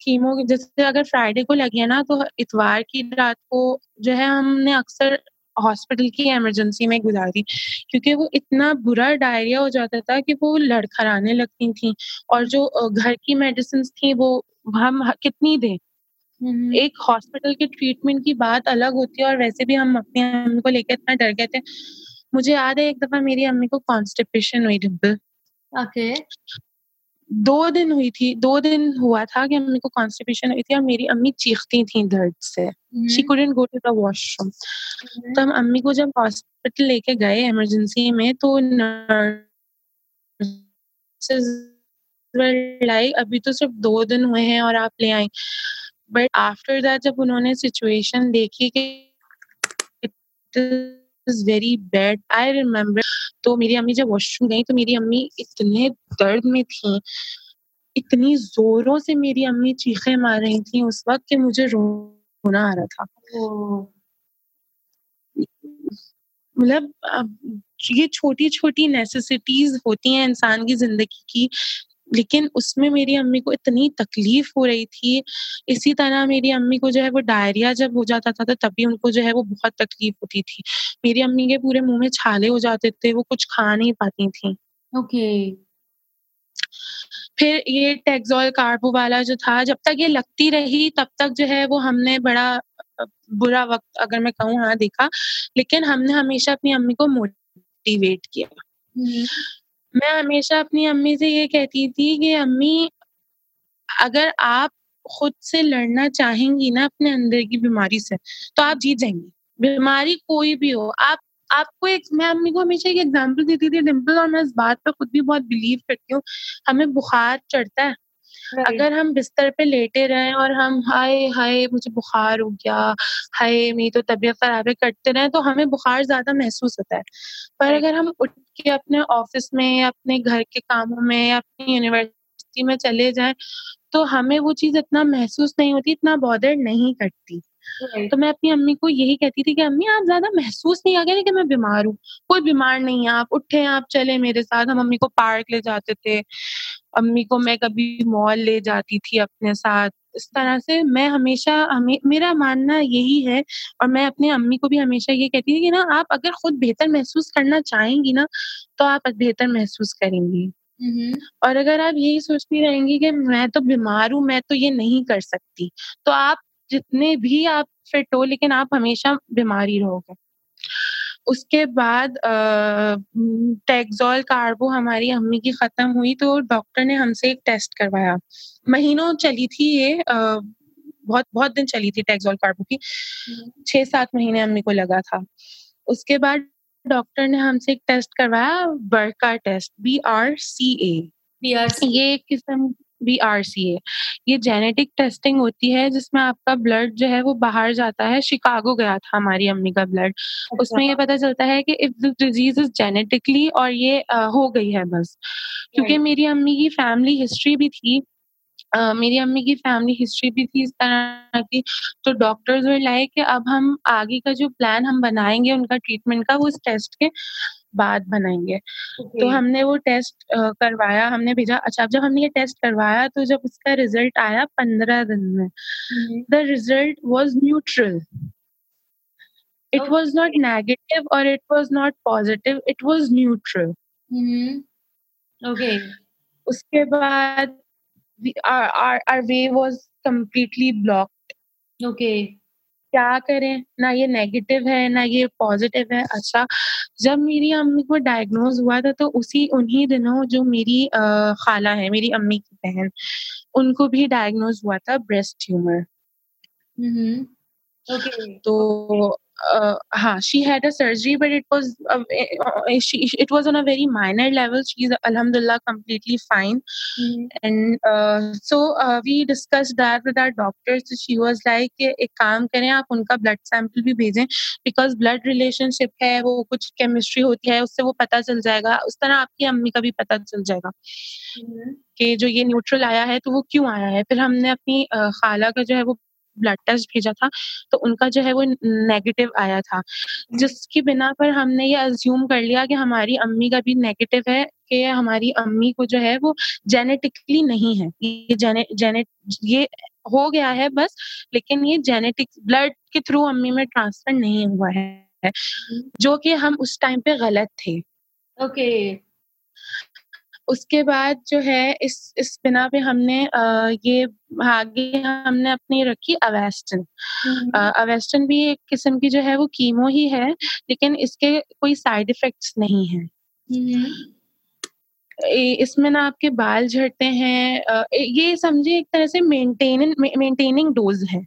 कीमो जैसे अगर फ्राइडे को लगी है ना तो इतवार की रात को जो है हमने अक्सर हॉस्पिटल की इमरजेंसी में गुजारी क्योंकि वो इतना बुरा डायरिया हो जाता था कि वो लड़खड़ाने लगती थी और जो घर की मेडिसिन थी वो हम कितनी दें। हम्म, एक हॉस्पिटल के ट्रीटमेंट की बात अलग होती है और वैसे भी हम अपनी अम्मी को लेकर इतना डर गए थे। मुझे याद है एक दफ़ा मेरी अम्मी को कॉन्स्टिपेशन हुई डिम्पल ओके। दो दिन हुई थी दो दिन हुआ था कि अम्मी को कॉन्स्टिपेशन हुई थी और मेरी अम्मी चीखती थी दर्द से। She couldn't go to the washroom तो हम अम्मी को जब हॉस्पिटल लेके गए इमरजेंसी में तो लाइक अभी तो सिर्फ़ दो दिन हुए हैं और आप ले आई बट आफ्टर दैट जब उन्होंने सिचुएशन देखी कि is very bad I remember तो मेरी अम्मी जब वॉशरूम गई तो मेरी अम्मी इतने दर्द में थी, इतनी जोरों से मेरी अम्मी चीखें मार रही थी उस वक्त कि मुझे रोना आ रहा था। मतलब ये छोटी छोटी नेसेसिटीज होती हैं इंसान की ज़िंदगी की लेकिन उसमें मेरी अम्मी को इतनी तकलीफ़ हो रही थी। इसी तरह मेरी अम्मी को जो है वो डायरिया जब हो जाता था तो तभी उनको जो है वो बहुत तकलीफ़ होती थी। मेरी अम्मी के पूरे मुँह में छाले हो जाते थे वो कुछ खा नहीं पाती थी। ओके। फिर ये टेक्सोल कार्बो वाला जो था जब तक ये लगती रही तब तक जो है वो हमने बड़ा बुरा वक्त अगर मैं कहूँ हाँ देखा। लेकिन हमने हमेशा अपनी अम्मी को मोटिवेट किया। हम्म, मैं हमेशा अपनी अम्मी से ये कहती थी कि, अम्मी, अगर आप खुद से लड़ना चाहेंगी ना अपने अंदर की बीमारी से तो आप जीत जाएँगी बीमारी कोई भी हो, आप, आपको एक, मैं अम्मी को हमेशा एक एग्ज़ाम्पल देती थी डिम्पल और मैं इस बात पर खुद भी बहुत बिलीव करती हूँ, हमें बुखार चढ़ता है. अगर हम बिस्तर पे लेटे रहे और हम हाय हाय मुझे बुखार हो गया हाय मेरी तो तबीयत खराब है करते रहे तो हमें बुखार ज़्यादा महसूस होता है। पर अगर हम उठ के अपने ऑफ़िस में अपने घर के कामों में या अपनी यूनिवर्सिटी में चले जाएँ तो हमें वो चीज़ इतना महसूस नहीं होती इतना बॉदर नहीं करती। तो मैं अपनी अम्मी को यही कहती थी कि अम्मी आप ज़्यादा महसूस नहीं आ कि मैं बीमार हूँ कोई बीमार नहीं है आप उठे आप चले मेरे साथ। हम अम्मी को पार्क ले जाते थे। अम्मी को मैं कभी मॉल ले जाती थी अपने साथ। इस तरह से मैं हमेशा हमें मेरा मानना यही है और मैं अपने अम्मी को भी हमेशा ये कहती थी कि ना आप अगर खुद बेहतर महसूस करना चाहेंगी ना तो आप बेहतर महसूस करेंगी। हम्म, और अगर आप यही सोचती रहेंगी कि मैं तो बीमार हूँ मैं तो ये नहीं कर सकती तो आप जितने भी आप फिट हो लेकिन आप हमेशा बीमार रहोगे। उसके बाद टेक्सोल कार्बो हमारी अम्मी की खत्म हुई तो डॉक्टर ने हमसे एक टेस्ट करवाया। महीनों चली थी ये अ, बहुत बहुत दिन चली थी टेक्सोल कार्बो की। छह सात महीने अम्मी को लगा था। उसके बाद डॉक्टर ने हमसे एक टेस्ट करवाया BRCA test B R C A. ये एक किस्म बी आर सी ए ये जेनेटिक टेस्टिंग होती है जिसमें आपका ब्लड जो है वो बाहर जाता है। शिकागो गया था हमारी अम्मी का ब्लड उसमें ये पता चलता है कि if this disease is genetically और ये आ, हो गई है बस। क्योंकि मेरी अम्मी की फैमिली हिस्ट्री भी थी मेरी अम्मी की फैमिली हिस्ट्री भी थी इस तरह की। तो डॉक्टर्स वर लाइक कि अब हम आगे का जो प्लान हम बनाएँगे उनका ट्रीटमेंट का वो इस टेस्ट के बाद बनाएँगे। तो हमने वो टेस्ट करवाया हमने भेजा। अच्छा जब हमने ये टेस्ट करवाया तो जब उसका रिज़ल्ट आया पंद्रह दिन में the result was neutral it was not negative और it was not positive it was neutral. Hmm, उसके बाद we, our, our, our way was completely blocked. Okay. क्या करें ना ये नेगेटिव है ना ये पॉजिटिव है अच्छा जब मेरी अम्मी को डायग्नोज हुआ था तो उसी उन्हीं दिनों जो मेरी अ, खाला है मेरी अम्मी की बहन उनको भी डायग्नोज हुआ था ब्रेस्ट ट्यूमर हम्म, Okay. तो uh, हाँ she had a surgery but it was uh, uh, she, it was on a very minor level she's alhamdulillah completely fine hmm, and uh, so uh, we discussed that with our doctors so she was like एक काम करें आप उनका blood sample भी भेजें because blood relationship है वो कुछ केमिस्ट्री होती है उससे वो पता चल जाएगा उस तरह आपकी अम्मी का भी पता चल जाएगा हम्म, कि जो ये न्यूट्रल आया है तो वो क्यों आया है फिर हमने अपनी अ, खाला का जो है वो ब्लड टेस्ट भेजा था तो उनका जो है वो नेगेटिव आया था। जिसकी बिना पर हमने ये अज्यूम कर लिया कि हमारी अम्मी का भी नेगेटिव है, कि हमारी अम्मी को जो है वो जेनेटिकली नहीं है। ये जेने जेनेट ये हो गया है बस, लेकिन ये जेनेटिक ब्लड के थ्रू अम्मी में ट्रांसफ़र नहीं हुआ है, जो कि हम उस टाइम पे गलत थे। ओके उसके बाद जो है इस इस बिना पे हमने आ, ये आगे हमने अपनी रखी अवेस्टन अवेस्टन भी एक किस्म की जो है वो कीमो ही है लेकिन इसके कोई साइड इफेक्ट्स नहीं है। इसमें ना आपके बाल झड़ते हैं ये समझिए एक तरह से मेंटेन मेंटेनिंग डोज है।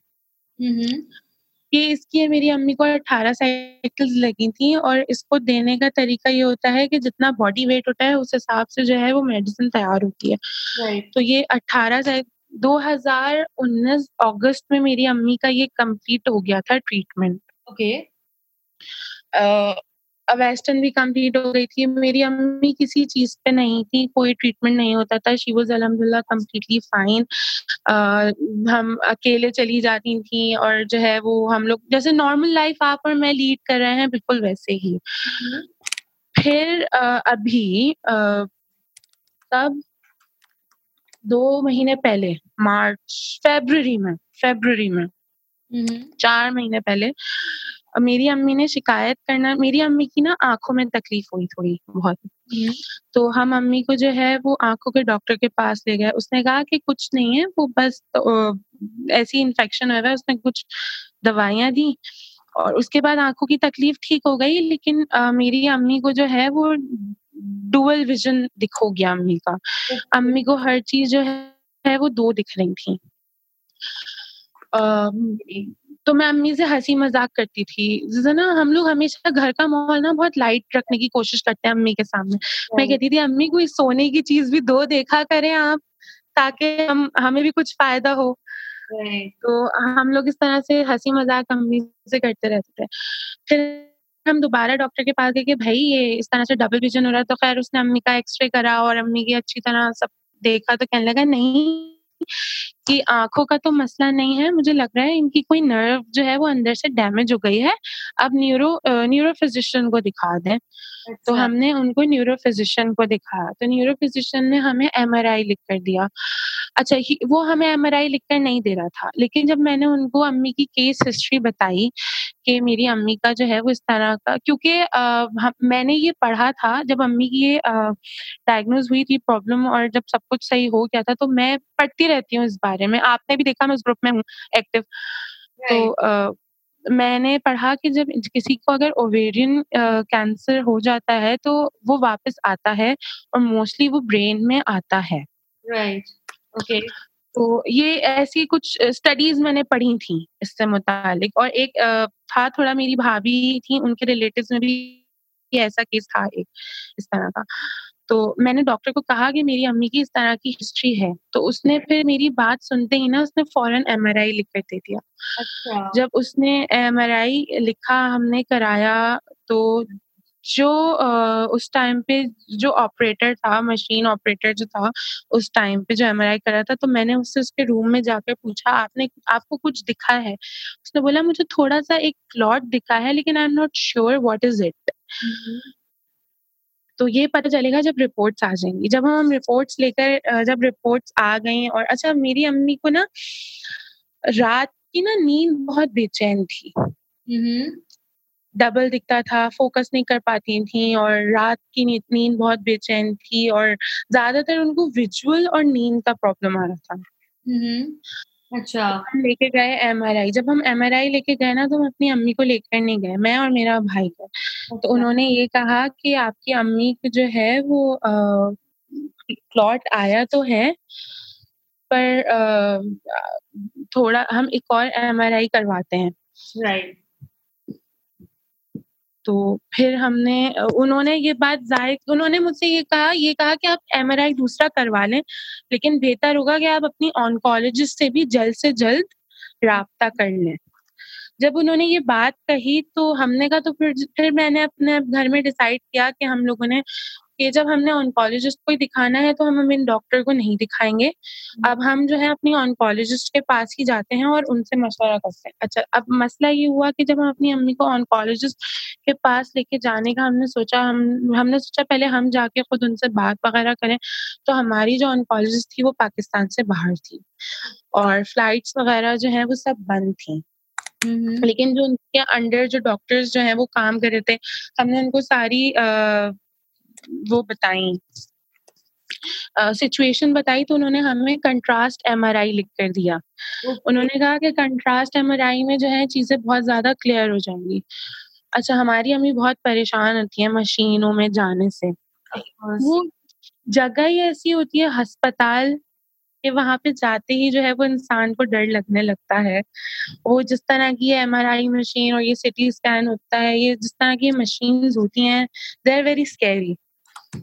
कि इसकी मेरी अम्मी को अठारह साइकिल्स लगी थी और इसको देने का तरीका ये होता है कि जितना बॉडी वेट होता है उस हिसाब से जो है वो मेडिसिन तैयार होती है। Right. तो ये दो हज़ार उन्नीस अगस्त में मेरी अम्मी का ये कंप्लीट हो गया था ट्रीटमेंट ओके वेस्टर्न भी कंप्लीट हो गई थी। मेरी अम्मी किसी चीज़ पे नहीं थी कोई ट्रीटमेंट नहीं होता था। शी वॉज़ अलहमदुल्ला कम्प्लीटली फाइन हम अकेले चली जाती थी और जो है वो हम लोग जैसे नॉर्मल लाइफ आप और मैं लीड कर रहे हैं बिल्कुल वैसे ही। फिर uh, अभी तब दो महीने पहले मार्च फेब्रवरी में फेब्रवरी में। चार महीने पहले मेरी अम्मी ने शिकायत करना मेरी अम्मी की ना आँखों में तकलीफ़ हुई थोड़ी बहुत। हम्म। तो हम अम्मी को जो है वो आँखों के डॉक्टर के पास ले गए। उसने कहा कि कुछ नहीं है वो बस तो, ऐसी इन्फेक्शन हुआ है उसने कुछ दवाइयाँ दी और उसके बाद आँखों की तकलीफ़ ठीक हो गई लेकिन आ, मेरी अम्मी को जो है वो डुअल विजन दिख हो गया अम्मी का। अम्मी को हर चीज़ जो है वो दो दिख रही थी। तो मैं अम्मी से हँसी मज़ाक करती थी। जैसे ना हम लोग हमेशा घर का माहौल ना बहुत लाइट रखने की कोशिश करते हैं अम्मी के सामने। मैं कहती थी अम्मी कोई सोने की चीज़ भी दो देखा करें आप ताकि हम हमें भी कुछ फ़ायदा हो। तो हम लोग इस तरह से हँसी मज़ाक अम्मी से करते रहते थे। फिर हम दोबारा डॉक्टर के पास गए कि भाई ये इस तरह से डबल विजन हो रहा है तो खैर उसने अम्मी का एक्सरे करा और अम्मी की अच्छी तरह सब देखा तो कहने लगा नहीं कि आँखों का तो मसला नहीं है मुझे लग रहा है इनकी कोई नर्व जो है वो अंदर से डैमेज हो गई है। अब न्यूरो न्यूरो फिजिशियन को दिखा दें। तो अच्छा। हमने उनको न्यूरो फिजिशियन को दिखाया तो न्यूरो फिजिशियन ने हमें एम आर आई लिख कर दिया। अच्छा वो हमें एम आर आई लिख कर नहीं दे रहा था। लेकिन जब मैंने उनको अम्मी की केस हिस्ट्री बताई कि मेरी अम्मी का जो है वो इस तरह का क्योंकि मैंने ये पढ़ा था जब अम्मी की ये डायग्नोज हुई थी प्रॉब्लम और जब सब कुछ सही हो गया था तो मैं पढ़ती रहती हूँ इस बारे में। आपने भी देखा मैं उस ग्रुप में हूँ एक्टिव तो आ, मैंने पढ़ा कि जब किसी को अगर ओवेरियन कैंसर हो जाता है तो वो वापस आता है और मोस्टली वो ब्रेन में आता है। राइट ओके तो ये ऐसी कुछ स्टडीज़ मैंने पढ़ी थी इससे मुतालिक और एक था थोड़ा मेरी भाभी थी उनके रिलेटिव्स में भी ऐसा केस था एक इस तरह का तो मैंने डॉक्टर को कहा कि मेरी अम्मी की इस तरह की हिस्ट्री है तो उसने फिर मेरी बात सुनते ही ना उसने फ़ौरन एम आर लिख कर दे दिया अच्छा। जब उसने एम आर आई लिखा हमने कराया तो जो आ, उस टाइम पे जो ऑपरेटर था मशीन ऑपरेटर जो था उस टाइम पे जो एमआरआई करा था तो मैंने उससे उसके रूम में जाकर पूछा आपने आपको कुछ दिखा है? उसने बोला मुझे थोड़ा सा एक क्लॉट दिखा है लेकिन I am not sure what is it तो ये पता चलेगा जब रिपोर्ट्स आ जाएँगी। जब हम रिपोर्ट्स लेकर जब रिपोर्ट्स आ गई और अच्छा मेरी अम्मी को ना रात की ना नींद बहुत बेचैन थी। डबल दिखता था फोकस नहीं कर पाती थी और रात की नींद बहुत बेचैन थी और ज़्यादातर उनको विजुअल और नींद का प्रॉब्लम आ रहा था। अच्छा। हम लेके गए एमआरआई जब हम एमआरआई लेके गए ना तो हम अपनी अम्मी को लेकर नहीं गए मैं और मेरा भाई को तो अच्छा। उन्होंने ये कहा कि आपकी अम्मी को जो है वो प्लॉट आया तो है पर आ, थोड़ा हम एक और एमआरआई करवाते हैं। राइट तो फिर हमने उन्होंने ये बात ज़ाहिर उन्होंने मुझसे ये कहा ये कहा कि आप एमआरआई दूसरा करवा लें, लेकिन बेहतर होगा कि आप अपनी ऑनकोलॉजिस्ट से भी जल्द से जल्द रबता कर लें। जब उन्होंने ये बात कही तो हमने कहा तो फिर फिर मैंने अपने घर में डिसाइड किया कि हम लोगों ने कि जब हमने ऑनकोलॉजिस्ट को दिखाना है तो हम हम इन डॉक्टर को नहीं दिखाएँगे। अब हम जो है अपनी ऑनकोलॉजिस्ट के पास ही जाते हैं और उनसे मशवरा करते हैं। अच्छा अब मसला ये हुआ कि जब हम अपनी अम्मी को ऑनकोलॉजिस्ट के पास लेके जाने का हमने सोचा हम हमने सोचा पहले हम जाके खुद उनसे बात वगैरह करें तो हमारी जो ऑनकोलॉजिस्ट थी वो पाकिस्तान से बाहर थी और फ्लाइट्स वगैरह जो है वो सब बंद थी। लेकिन जो उनके अंडर जो डॉक्टर्स जो हैं वो काम कर रहे थे हमने उनको सारी आ, वो बताई सिचुएशन uh, बताई तो उन्होंने हमें कंट्रास्ट एमआरआई लिख कर दिया। Okay. उन्होंने कहा कि कंट्रास्ट एमआरआई में जो है चीज़ें बहुत ज़्यादा क्लियर हो जाएँगी। अच्छा हमारी अम्मी बहुत परेशान होती है मशीनों में जाने से। वो जगह ही ऐसी होती है अस्पताल कि वहाँ पे जाते ही जो है वो इंसान को डर लगने लगता है। वो जिस तरह की एम आर आई मशीन और ये सिटी स्कैन होता है ये जिस तरह की मशीन होती हैं दे आर वेरी स्कैरी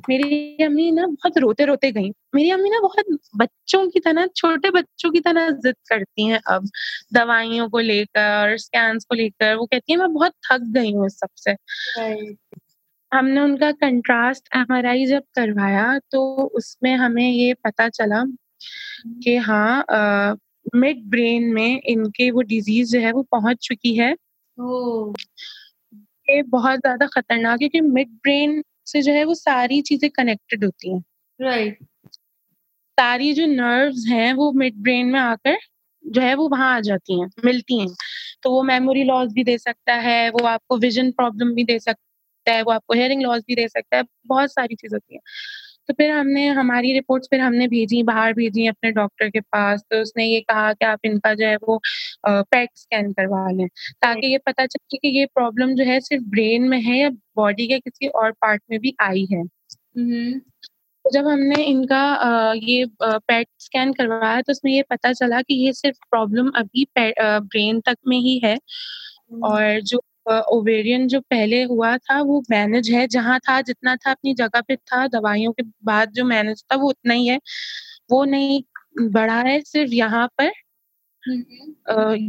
मेरी अम्मी ना बहुत रोते रोते गई। मेरी अम्मी ना बहुत बच्चों की तरह छोटे बच्चों की तरह जिद करती हैं अब। दवाइयों को लेकर स्कैन को लेकर वो कहती है मैं बहुत थक गई हूँ इस सबसे। हमने उनका कंट्रास्ट एमआरआई जब करवाया तो उसमें हमें ये पता चला कि हाँ मिड ब्रेन में इनके वो डिज़ीज़ जो है वो पहुँच चुकी है। ये बहुत ज़्यादा खतरनाक है कि मिड ब्रेन से जो है वो सारी चीज़ें कनेक्टेड होती हैं। राइट सारी जो नर्व्स हैं वो मिड ब्रेन में आकर जो है वो वहाँ आ जाती हैं मिलती हैं। तो वो मेमोरी लॉस भी दे सकता है वो आपको विजन प्रॉब्लम भी दे सकता है वो आपको हेयरिंग लॉस भी दे सकता है बहुत सारी चीज़ होती है। तो फिर हमने हमारी रिपोर्ट्स फिर हमने भेजी बाहर भेजी अपने डॉक्टर के पास। तो उसने ये कहा कि आप इनका जो है वो पेट स्कैन करवा लें ताकि ये पता चले कि ये प्रॉब्लम जो है सिर्फ़ ब्रेन में है या बॉडी के किसी और पार्ट में भी आई है। तो जब हमने इनका ये पेट स्कैन करवाया तो उसमें ये पता चला कि ये सिर्फ़ प्रॉब्लम अभी ब्रेन तक में ही है और जो ओवेरियन जो पहले हुआ था वो मैनेज है जहाँ था जितना था अपनी जगह पे था दवाइयों के बाद जो मैनेज था वो उतना ही है। वो नहीं बढ़ा है सिर्फ़ यहाँ पर।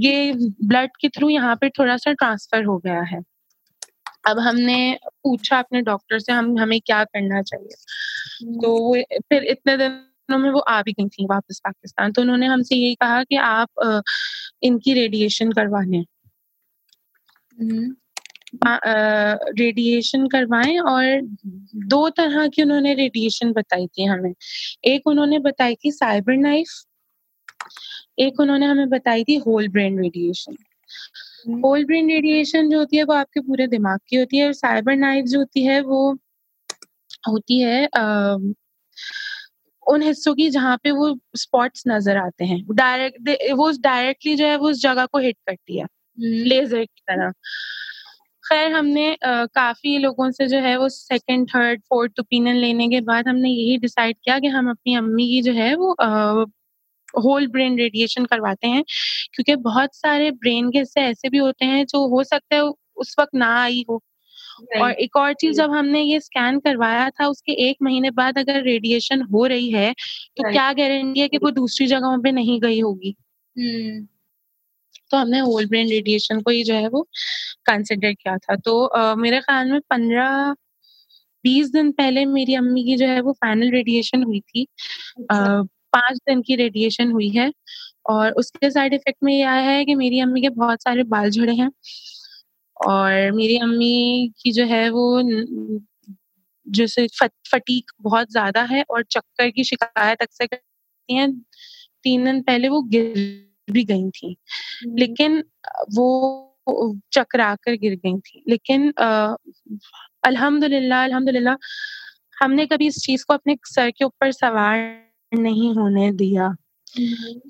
ये ब्लड के थ्रू यहाँ पे थोड़ा सा ट्रांसफ़र हो गया है। अब हमने पूछा अपने डॉक्टर से हम हमें क्या करना चाहिए? तो वो फिर इतने दिनों में वो आ भी गई थी वापस पाकिस्तान। तो उन्होंने हमसे यही कहा कि आप इनकी रेडिएशन करवाने। रेडिएशन करवाएँ और दो तरह की उन्होंने रेडिएशन बताई थी हमें। एक उन्होंने बताई थी साइबर नाइफ एक उन्होंने हमें बताई थी whole brain radiation whole brain radiation जो होती है वो आपके पूरे दिमाग की होती है और साइबर नाइफ जो होती है वो होती है आ, उन हिस्सों की जहाँ पे वो स्पॉट्स नज़र आते हैं। डायरेक्ट वो डायरेक्टली जो है वो उस जगह को हिट करती है। लेजर की तरह। खैर हमने आ, काफ़ी लोगों से जो है वो सेकंड थर्ड फोर्थ ओपिनियन लेने के बाद हमने यही डिसाइड किया कि हम अपनी अम्मी की जो है वो होल ब्रेन रेडिएशन करवाते हैं क्योंकि बहुत सारे ब्रेन के हिस्से ऐसे भी होते हैं जो हो सकता है उस वक्त ना आई हो। और एक और चीज़ जब हमने ये स्कैन करवाया था उसके एक महीने बाद अगर रेडिएशन हो रही है तो क्या गारंटी है कि वो दूसरी जगहों पे नहीं गई होगी? तो हमने होल ब्रेन रेडिएशन को ही जो है वो कंसिडर किया था। तो uh, मेरे ख्याल में पंद्रह बीस दिन पहले मेरी अम्मी की जो है वो फाइनल रेडिएशन हुई थी। अच्छा। पाँच दिन की रेडिएशन हुई है और उसके साइड इफ़ेक्ट में ये आया है कि मेरी अम्मी के बहुत सारे बाल झड़े हैं और मेरी अम्मी की जो है वो जैसे फटीक बहुत ज़्यादा है और चक्कर की शिकायत अक्सर करती हैं। तीन दिन पहले वो गिर भी गई थी। लेकिन वो चकरा कर गिर गई थी। लेकिन अल्हम्दुलिल्लाह अल्हम्दुलिल्लाह हमने कभी इस चीज़ को अपने सर के ऊपर सवार नहीं होने दिया।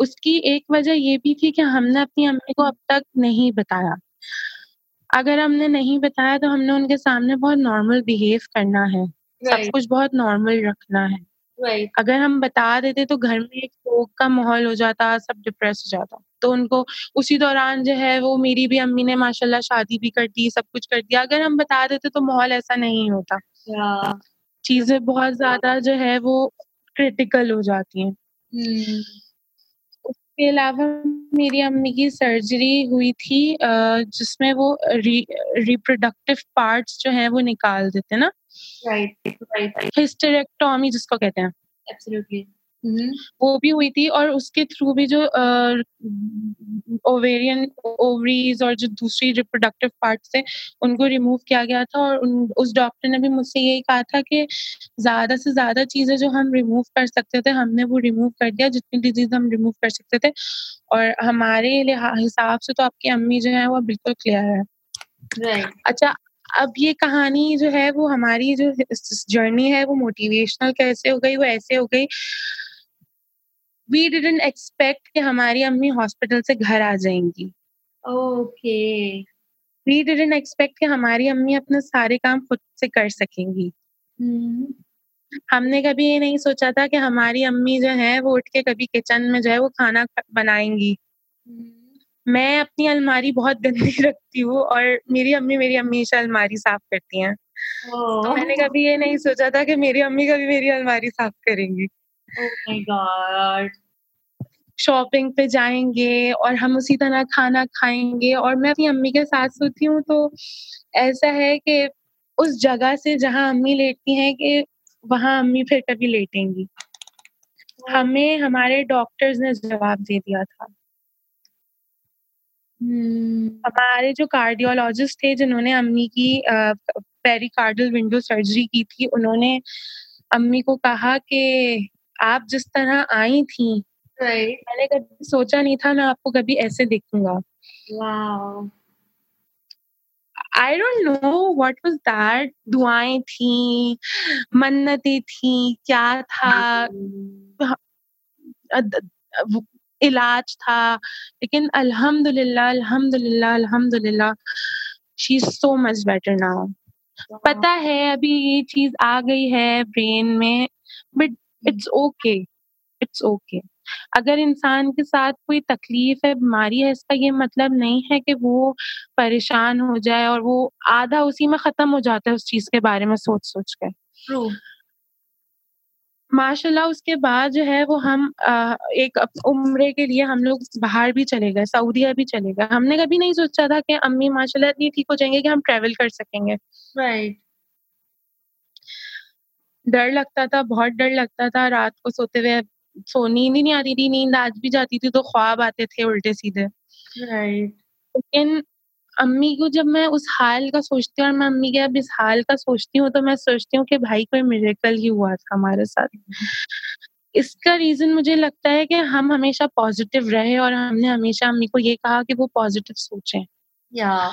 उसकी एक वजह ये भी थी कि हमने अपनी अम्मी को अब तक नहीं बताया। अगर हमने नहीं बताया तो हमने उनके सामने बहुत नॉर्मल बिहेव करना है। सब कुछ बहुत नॉर्मल रखना है। अगर हम बता देते तो घर में एक शोक का माहौल हो जाता सब डिप्रेस हो जाता। तो उनको उसी दौरान जो है वो मेरी भी अम्मी ने माशाल्लाह शादी भी कर दी सब कुछ कर दिया। अगर हम बता देते तो माहौल ऐसा नहीं होता। yeah. चीज़ें बहुत ज़्यादा जो है वो क्रिटिकल हो जाती हैं। hmm. उसके अलावा मेरी अम्मी की सर्जरी हुई थी जिसमें वो रिप्रोडक्टिव पार्ट्स जो है वो निकाल देते ना। राइट राइट हिस्टेरेक्टोमी जिसको कहते हैं। Absolutely hmm. वो भी हुई थी और उसके थ्रू भी जो ओवेरियन ओवरीज और जो दूसरी रिप्रोडक्टिव पार्ट्स थे उनको रिमूव किया गया था और उन, उस डॉक्टर ने भी मुझसे यही कहा था कि ज़्यादा से ज़्यादा चीज़ें जो हम रिमूव कर सकते थे हमने वो रिमूव कर दिया। जितनी डिज़ीज़ हम रिमूव कर सकते थे और हमारे हिसाब से तो आपकी अम्मी जो है वो बिल्कुल क्लियर है। Right. अच्छा अब ये कहानी जो है वो हमारी जो जर्नी है वो मोटिवेशनल कैसे हो गई वो ऐसे हो गई। वी डिडंट एक्सपेक्ट कि हमारी अम्मी हॉस्पिटल से घर आ जाएँगी। ओके वी डिडंट एक्सपेक्ट कि हमारी अम्मी अपने सारे काम खुद से कर सकेंगी। hmm. हमने कभी ये नहीं सोचा था कि हमारी अम्मी जो है वो उठ के कभी किचन में जो है वो खाना बनाएँगी। hmm. मैं अपनी अलमारी बहुत गंदी रखती हूँ और मेरी अम्मी मेरी हमेशा अलमारी साफ़ करती हैं। oh. तो मैंने कभी ये नहीं सोचा था कि मेरी अम्मी कभी मेरी अलमारी साफ़ करेंगी। Oh शॉपिंग पे जाएँगे और हम उसी तरह खाना खाएँगे और मैं अपनी अम्मी के साथ सोती हूँ तो ऐसा है कि उस जगह से जहाँ अम्मी लेटती हैं कि वहाँ अम्मी फिर कभी लेटेंगी। हमें हमारे डॉक्टर्स ने जवाब दे दिया था. हमारे जो कार्डियोलॉजिस्ट थे जिन्होंने अम्मी की पेरिकार्डल विंडो सर्जरी की थी उन्होंने अम्मी को कहा कि आप जिस तरह आई थी right. मैंने कभी सोचा नहीं था मैं आपको कभी ऐसे देखूँगा। I don't know what was that दुआएँ थी मन्नतें थी क्या था? इलाज था लेकिन अल्हम्दुलिल्लाह अल्हम्दुलिल्लाह अल्हम्दुलिल्लाह she is so much better now पता है अभी ये चीज़ आ गई है ब्रेन में but it's okay it's okay अगर इंसान के साथ कोई तकलीफ़ है बीमारी है इसका ये मतलब नहीं है कि वो परेशान हो जाए और वो आधा उसी में खत्म हो जाता है उस चीज़ के बारे में सोच सोच कर माशाल्लाह उसके बाद जो है वो हम आ, एक उम्र के लिए हम लोग बाहर भी चले गए सऊदीया भी चले गए। हमने कभी नहीं सोचा था कि अम्मी माशाल्लाह इतनी ठीक हो जाएँगे कि हम ट्रेवल कर सकेंगे। राइट डर लगता था बहुत डर लगता था। रात को सोते हुए सो नींद ही नहीं आती थी नींद आज भी जाती थी तो ख्वाब आते थे उल्टे सीधे। राइट लेकिन अम्मी को जब मैं उस हाल का सोचती हूँ और मैं अम्मी के अब इस हाल का सोचती हूँ तो मैं सोचती हूँ कि भाई कोई मिरेकल ही हुआ था हमारे साथ। इसका रीजन मुझे लगता है कि हम हमेशा पॉजिटिव रहे और हमने हमेशा अम्मी को ये कहा कि वो पॉजिटिव सोचें। या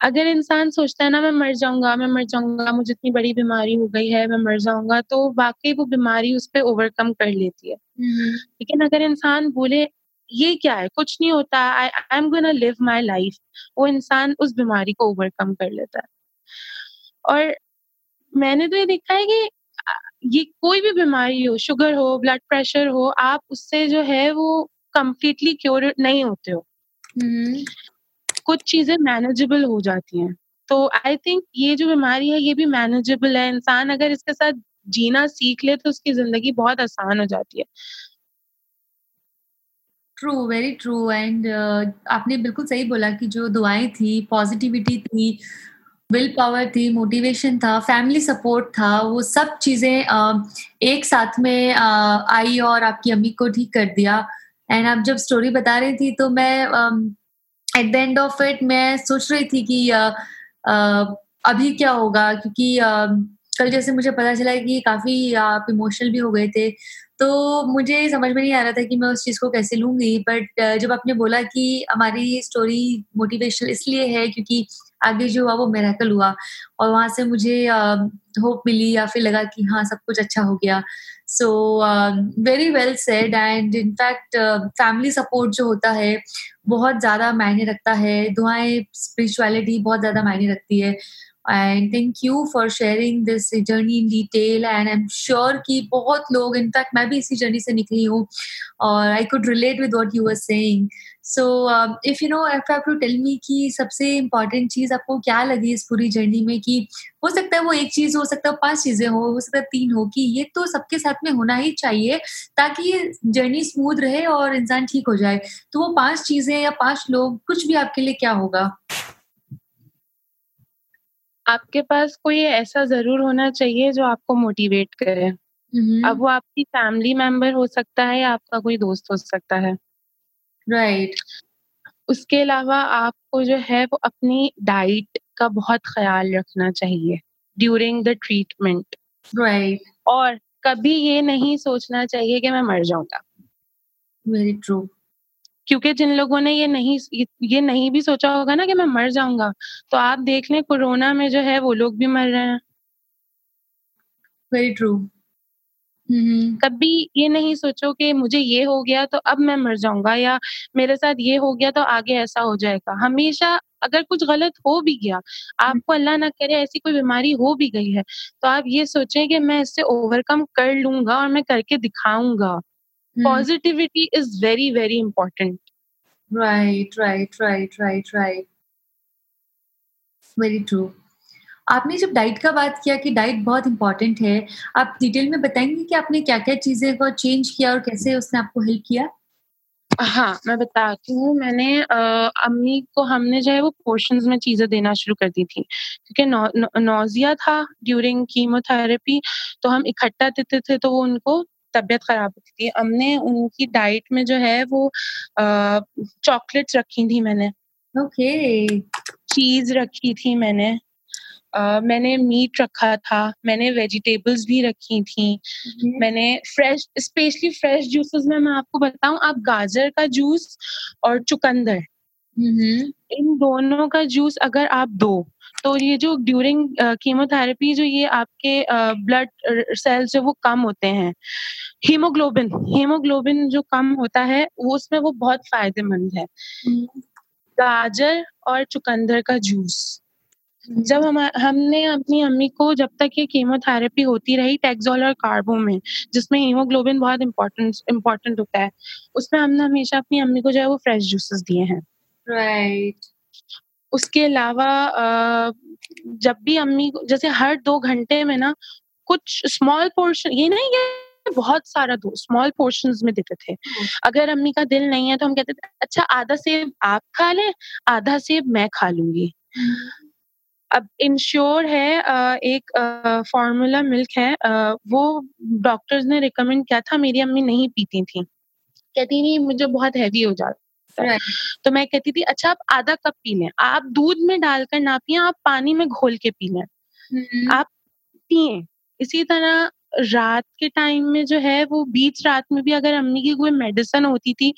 अगर इंसान सोचता है ना मैं मर जाऊँगा मैं मर जाऊँगा मुझे इतनी बड़ी बीमारी हो गई है मैं मर जाऊँगा तो वाकई वो बीमारी उस पर ओवरकम कर लेती है। लेकिन अगर इंसान बोले ये क्या है? कुछ नहीं होता। I I am gonna live my life वो इंसान उस बीमारी को ओवरकम कर लेता है। और मैंने तो ये देखा है कि ये कोई भी बीमारी हो शुगर हो ब्लड प्रेशर हो आप उससे जो है वो कंप्लीटली क्योर नहीं होते हो। कुछ चीज़ें मैनेजेबल हो जाती हैं। तो आई थिंक ये जो बीमारी है ये भी मैनेजेबल है। इंसान अगर इसके साथ जीना सीख ले तो उसकी ज़िंदगी बहुत आसान हो जाती है। ट्रू वेरी ट्रू एंड आपने बिल्कुल सही बोला कि जो दुआएँ थी पॉजिटिविटी थी विल पावर थी मोटिवेशन था फैमिली सपोर्ट था वो सब चीज़ें uh, एक साथ में uh, आई और आपकी अम्मी को ठीक कर दिया। एंड आप जब स्टोरी बता रही थी तो मैं um, at the end of it मैं सोच रही थी कि uh, uh, अभी क्या होगा? क्योंकि uh, कल जैसे मुझे पता चला कि काफ़ी आप इमोशनल भी हो गए थे। तो मुझे समझ में नहीं आ रहा था कि मैं उस चीज़ को कैसे लूँगी बट जब आपने बोला कि हमारी स्टोरी मोटिवेशनल इसलिए है क्योंकि आगे जो हुआ वो मेराकल हुआ और वहाँ से मुझे होप मिली या फिर लगा कि हाँ सब कुछ अच्छा हो गया। So very well said and in fact family support जो होता है बहुत ज़्यादा मायने रखता है। दुआएँ स्पिरिचुअलिटी बहुत ज़्यादा मायने रखती है। And thank you for sharing this journey in detail and I am sure कि बहुत लोग इनफैक्ट मैं भी इसी जर्नी से निकली हूँ और I could relate with what you are saying so if you know if I to tell me कि सबसे इम्पोर्टेंट चीज़ आपको क्या लगी इस पूरी जर्नी में कि हो सकता है वो एक चीज़ हो सकता है पाँच चीज़ें हो हो सकता है तीन हो कि ये तो सबके साथ में होना ही चाहिए ताकि जर्नी स्मूथ रहे और इंसान ठीक हो जाए। तो वो पाँच चीज़ें या पाँच लोग, कुछ भी आपके लिए क्या होगा? आपके पास कोई ऐसा ज़रूर होना चाहिए जो आपको मोटिवेट करे। अब वो आपकी फैमिली मेंबर हो सकता है या आपका कोई दोस्त हो सकता है। राइट। उसके अलावा आपको जो है वो अपनी डाइट का बहुत ख़्याल रखना चाहिए ड्यूरिंग द ट्रीटमेंट। राइट। और कभी ये नहीं सोचना चाहिए कि मैं मर जाऊँगा वेरी ट्रू। क्योंकि जिन लोगों ने ये नहीं ये नहीं भी सोचा होगा ना कि मैं मर जाऊँगा तो आप देख लें कोरोना में जो है वो लोग भी मर रहे हैं। वेरी ट्रू कभी ये नहीं सोचो कि मुझे ये हो गया तो अब मैं मर जाऊँगा या मेरे साथ ये हो गया तो आगे ऐसा हो जाएगा। हमेशा अगर कुछ गलत हो भी गया आपको अल्लाह ना करे ऐसी कोई बीमारी हो भी गई है तो आप ये सोचें कि मैं इससे ओवरकम कर लूँगा और मैं करके दिखाऊँगा. Positivity is very, very important. Right, right, right, right, right. Very true. आपने जब डाइट का बात किया कि डाइट बहुत इंपॉर्टेंट है आप डिटेल में बताएँगे कि आपने क्या क्या चीज़ें को चेंज किया और कैसे उसने आपको हेल्प किया हाँ मैं बताती हूँ मैंने आ, अम्मी को हमने जो है वो पोर्शन में चीज़ें देना शुरू कर दी थी क्योंकि नौ, नौजिया था ड्यूरिंग कीमोथेरेपी तो हम इकट्ठा देते थे तो वो उनको तबीयत खराब होती थी। हमने उनकी डाइट में जो है वो चॉकलेट्स रखी थी मैंने। ओके। चीज़ रखी थी मैंने। Uh, मैंने मीट रखा था। मैंने वेजिटेबल्स भी रखी थी। mm-hmm. मैंने फ्रेश स्पेशली फ्रेश जूसेस में मैं आपको बताऊँ आप गाजर का जूस और चुकंदर. इन दोनों का जूस अगर आप दो तो ये जो ड्यूरिंग कीमोथेरेपी जो ये आपके ब्लड सेल्स जो वो कम होते हैं हीमोग्लोबिन हीमोग्लोबिन जो कम होता है वो उसमें वो बहुत फ़ायदेमंद है। गाजर और चुकंदर का जूस। जब हम हमने अपनी अम्मी को जब तक ये कीमोथेरेपी होती रही टेक्सोल और कार्बो में जिसमें हीमोग्लोबिन बहुत इम्पोर्टेंट इम्पोर्टेंट होता है उसमें हमने हमेशा अपनी अम्मी को जो है वो फ्रेश जूसेस दिए हैं। Right right. उसके अलावा जब भी अम्मी जैसे हर दो घंटे में ना कुछ स्मॉल पोर्शन ये नहीं ये बहुत सारा दो स्मॉल पोर्शन में देते थे हम्म। अगर अम्मी का दिल नहीं है तो हम कहते थे अच्छा आधा सेब आप खा लें आधा सेब मैं खा लूँगी हम्म। अब इंश्योर है एक फॉर्मूला मिल्क है वो डॉक्टर्स ने रिकमेंड किया था मेरी अम्मी नहीं पीती थी कहती नहीं मुझे बहुत हैवी हो जाता है। तो मैं कहती थी अच्छा आप आधा कप पी लें। आप दूध में डालकर ना पिए आप पानी में घोल के पी लें। हम्म। आप पिए। इसी तरह रात के टाइम में जो है वो बीच रात में भी अगर अम्मी की कोई मेडिसिन होती थी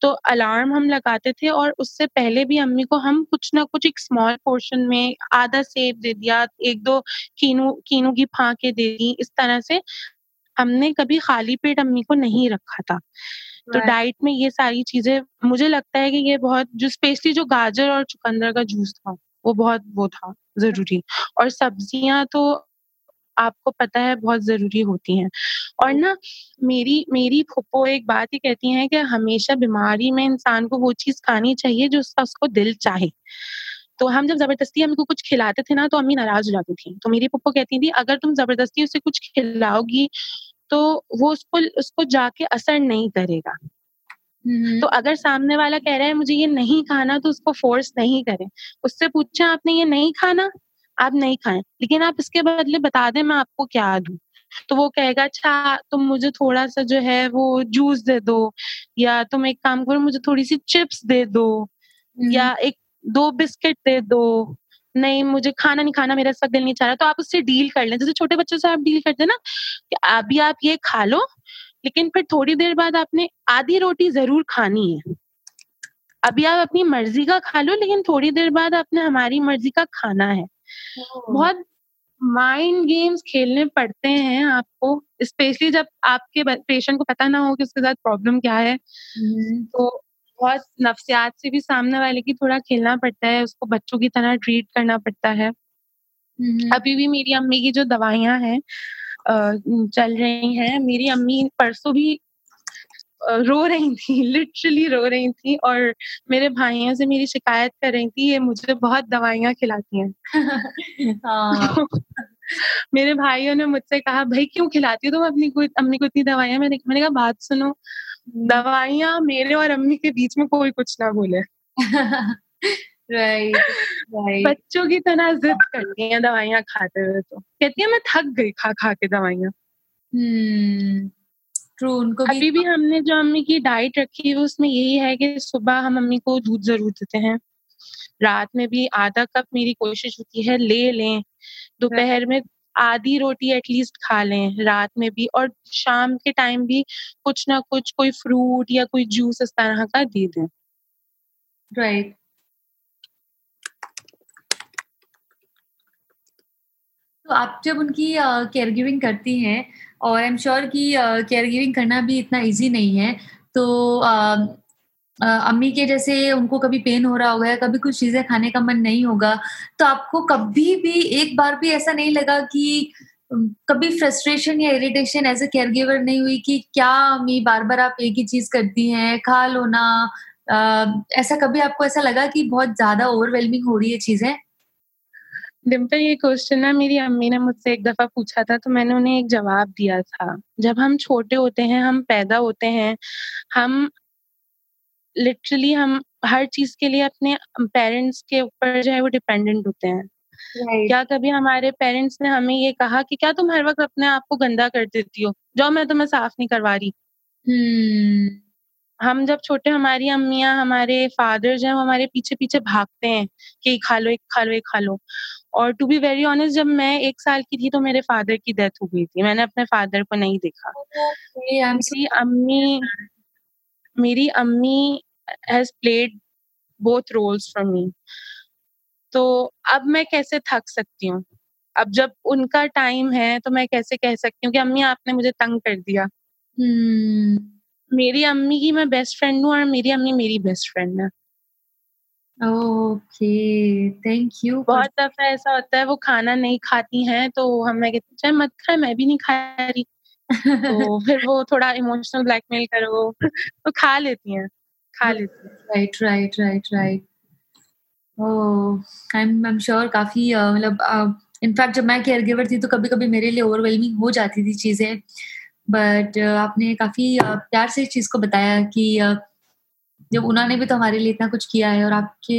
तो अलार्म हम लगाते थे और उससे पहले भी अम्मी को हम कुछ ना कुछ एक स्मॉल पोर्शन में आधा सेब दे दिया एक दो कीनू कीनू की फाके दे दी इस तरह से हमने कभी खाली पेट अम्मी को नहीं रखा था। तो डाइट में ये सारी चीज़ें मुझे लगता है कि ये बहुत जो स्पेशली जो गाजर और चुकंदर का जूस था वो बहुत वो था ज़रूरी। और सब्ज़ियाँ तो आपको पता है बहुत ज़रूरी होती हैं। और ना मेरी मेरी फुप्पो एक बात ही कहती हैं कि हमेशा बीमारी में इंसान को वो चीज़ खानी चाहिए जो उसका उसको दिल चाहे। तो हम जब ज़बरदस्ती हमको कुछ खिलाते थे ना तो अम्मी नाराज़ हो जाती थी। तो मेरी पप्पो कहती थी अगर तुम ज़बरदस्ती उसे कुछ खिलाओगी तो वो उसको उसको जाके असर नहीं करेगा। तो अगर सामने वाला कह रहा है मुझे ये नहीं खाना तो उसको फोर्स नहीं करें। उससे पूछे आपने ये नहीं खाना? आप नहीं खाएँ। लेकिन आप इसके बदले बता दें मैं आपको क्या दूँ? तो वो कहेगा अच्छा तुम मुझे थोड़ा सा जो है वो जूस दे दो या तुम एक काम करो मुझे थोड़ी सी चिप्स दे दो या एक दो बिस्किट दे दो। नहीं मुझे खाना नहीं खाना मेरा सब दिल नहीं चाह रहा तो आप उससे डील कर लें। जैसे छोटे बच्चों से आप डील करते ना कि अभी आप ये खा लो लेकिन फिर थोड़ी देर बाद आपने आधी रोटी ज़रूर खानी है। अभी आप अपनी मर्ज़ी का खा लो लेकिन थोड़ी देर बाद आपने हमारी मर्ज़ी का खाना है। बहुत माइंड गेम्स खेलने पड़ते हैं आपको स्पेशली जब आपके पेशेंट को पता ना हो कि उसके साथ प्रॉब्लम क्या है। हम्म। तो बहुत नफ्सियात से भी सामने वाले की थोड़ा खेलना पड़ता है उसको बच्चों की तरह ट्रीट करना पड़ता है हम्म। अभी भी मेरी अम्मी की जो दवाइयाँ हैं चल रही हैं मेरी अम्मी परसों भी रो रही थी लिटरली रो रही थी और मेरे भाइयों से मेरी शिकायत कर रही थी ये मुझे बहुत दवाइयाँ खिलाती हैं हाँ। मेरे भाइयों ने मुझसे कहा भाई क्यों खिलाती हो तुम अपनी को अम्मी को इतनी दवाइयाँ मैंने मैंने कहा बात सुनो दवाइयाँ मेरे और अम्मी के बीच में कोई कुछ ना बोले। राइट राइट बच्चों की तरह जिद करती हैं दवाइयाँ खाते हुए तो। कहती है मैं थक गई खा खा के दवाइयाँ। True hmm. उनको अभी भी हमने जो अम्मी की डाइट रखी है उसमें यही है कि सुबह हम अम्मी को दूध ज़रूर देते हैं। रात में भी आधा कप मेरी कोशिश होती है ले लें। दोपहर में आधी रोटी एटलीस्ट खा लें रात में भी और शाम के टाइम भी कुछ ना कुछ कोई फ्रूट या कोई जूस इस तरह का दे दें। राइट तो आप जब उनकी केयर गिविंग करती हैं और आई एम श्योर कि केयर गिविंग करना भी इतना इजी नहीं है तो uh, अम्मी के जैसे उनको कभी पेन हो रहा होगा, कभी कुछ चीज़ें खाने का मन नहीं होगा तो आपको कभी भी एक बार भी ऐसा नहीं लगा कि कभी फ्रस्ट्रेशन या irritation as a care giver नहीं हुई कि क्या अम्मी बार बार आप एक ही चीज़ करती हैं, खा लो ना। ऐसा कभी आपको ऐसा लगा कि बहुत ज़्यादा ओवरवेलमिंग हो रही है चीज़ें? डिम्पल ये क्वेश्चन ना मेरी अम्मी ने मुझसे एक दफ़ा पूछा था तो मैंने उन्हें एक जवाब दिया था। जब हम छोटे होते हैं, हम पैदा होते हैं, हम लिटरली हम हर चीज़ के लिए अपने पेरेंट्स के ऊपर जो है वो डिपेंडेंट होते हैं। Right. क्या कभी हमारे पेरेंट्स ने हमें ये कहा कि क्या तुम हर वक्त अपने आप को गंदा कर देती हो? जो मैं तुम्हें साफ़ नहीं करवा रही। hmm. हम जब छोटे हमारी अम्मियाँ हमारे फादर्स हैं वो हमारे पीछे पीछे भागते हैं कि खा लो एक खा लो एक खा लो। और टू बी वेरी ऑनेस्ट जब मैं एक साल की थी तो मेरे फादर की डेथ हो गई थी। मैंने अपने फादर को नहीं देखा। मेरी अम्मी मेरी अम्मी has played both roles for me तो अब मैं कैसे थक सकती हूँ? अब जब उनका टाइम है तो मैं कैसे कह सकती हूँ कि अम्मी आपने मुझे तंग कर दिया। hmm. मेरी अम्मी की मैं बेस्ट फ्रेंड हूँ और मेरी अम्मी मेरी बेस्ट फ्रेंड है। ओके थैंक यू बहुत दफ़ा ऐसा होता है वो खाना नहीं खाती हैं तो हमें कहते चाहे मत खाए मैं भी नहीं खा रही। तो फिर वो थोड़ा इमोशनल ब्लैकमेल करो तो खा लेती हैं। खा लेती right right right right oh I am sure काफ़ी मतलब इनफैक्ट जब मैं केयर गिवर थी तो कभी कभी मेरे लिए ओवरवेलमिंग हो जाती थी चीज़ें। बट आपने काफ़ी प्यार से इस चीज़ को बताया कि जब उन्होंने भी तो हमारे लिए इतना कुछ किया है और आपके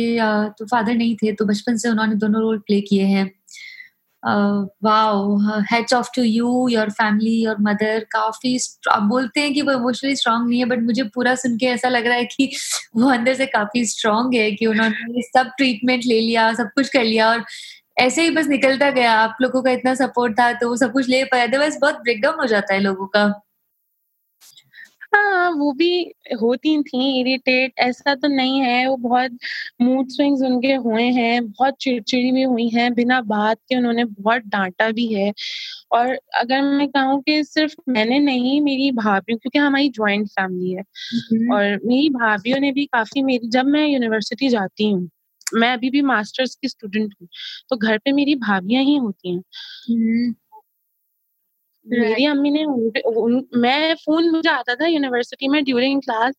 तो फादर नहीं थे तो बचपन से उन्होंने दोनों रोल प्ले किए हैं। Wow, heads off to you, your family, your mother. काफ़ी आप बोलते हैं कि वो इमोशनली स्ट्रांग नहीं है बट मुझे पूरा सुन के ऐसा लग रहा है कि वो अंदर से काफ़ी स्ट्रांग है कि उन्होंने सब ट्रीटमेंट ले लिया, सब कुछ कर लिया और ऐसे ही बस निकलता गया। आप लोगों का इतना सपोर्ट था तो वो सब कुछ ले पाया। अदरवाइज़ बहुत ब्रेकडाउन हो जाता है लोगों का। हाँ, वो भी होती थी इरिटेट ऐसा तो नहीं है वो बहुत मूड स्विंग्स उनके हुए हैं बहुत चिड़चिड़ी भी हुई हैं बिना बात के उन्होंने बहुत डांटा भी है। और अगर मैं कहूँ कि सिर्फ़ मैंने नहीं मेरी भाभी क्योंकि हमारी ज्वाइंट फैमिली है और मेरी भाभीियों ने भी काफ़ी मेरी जब मैं यूनिवर्सिटी जाती हूँ मैं अभी भी मास्टर्स की स्टूडेंट हूँ तो घर पे मेरी भाभियाँ ही होती हैं। मेरी अम्मी ने उन, उन, मैं फ़ोन मुझे आता था यूनिवर्सिटी में ड्यूरिंग क्लास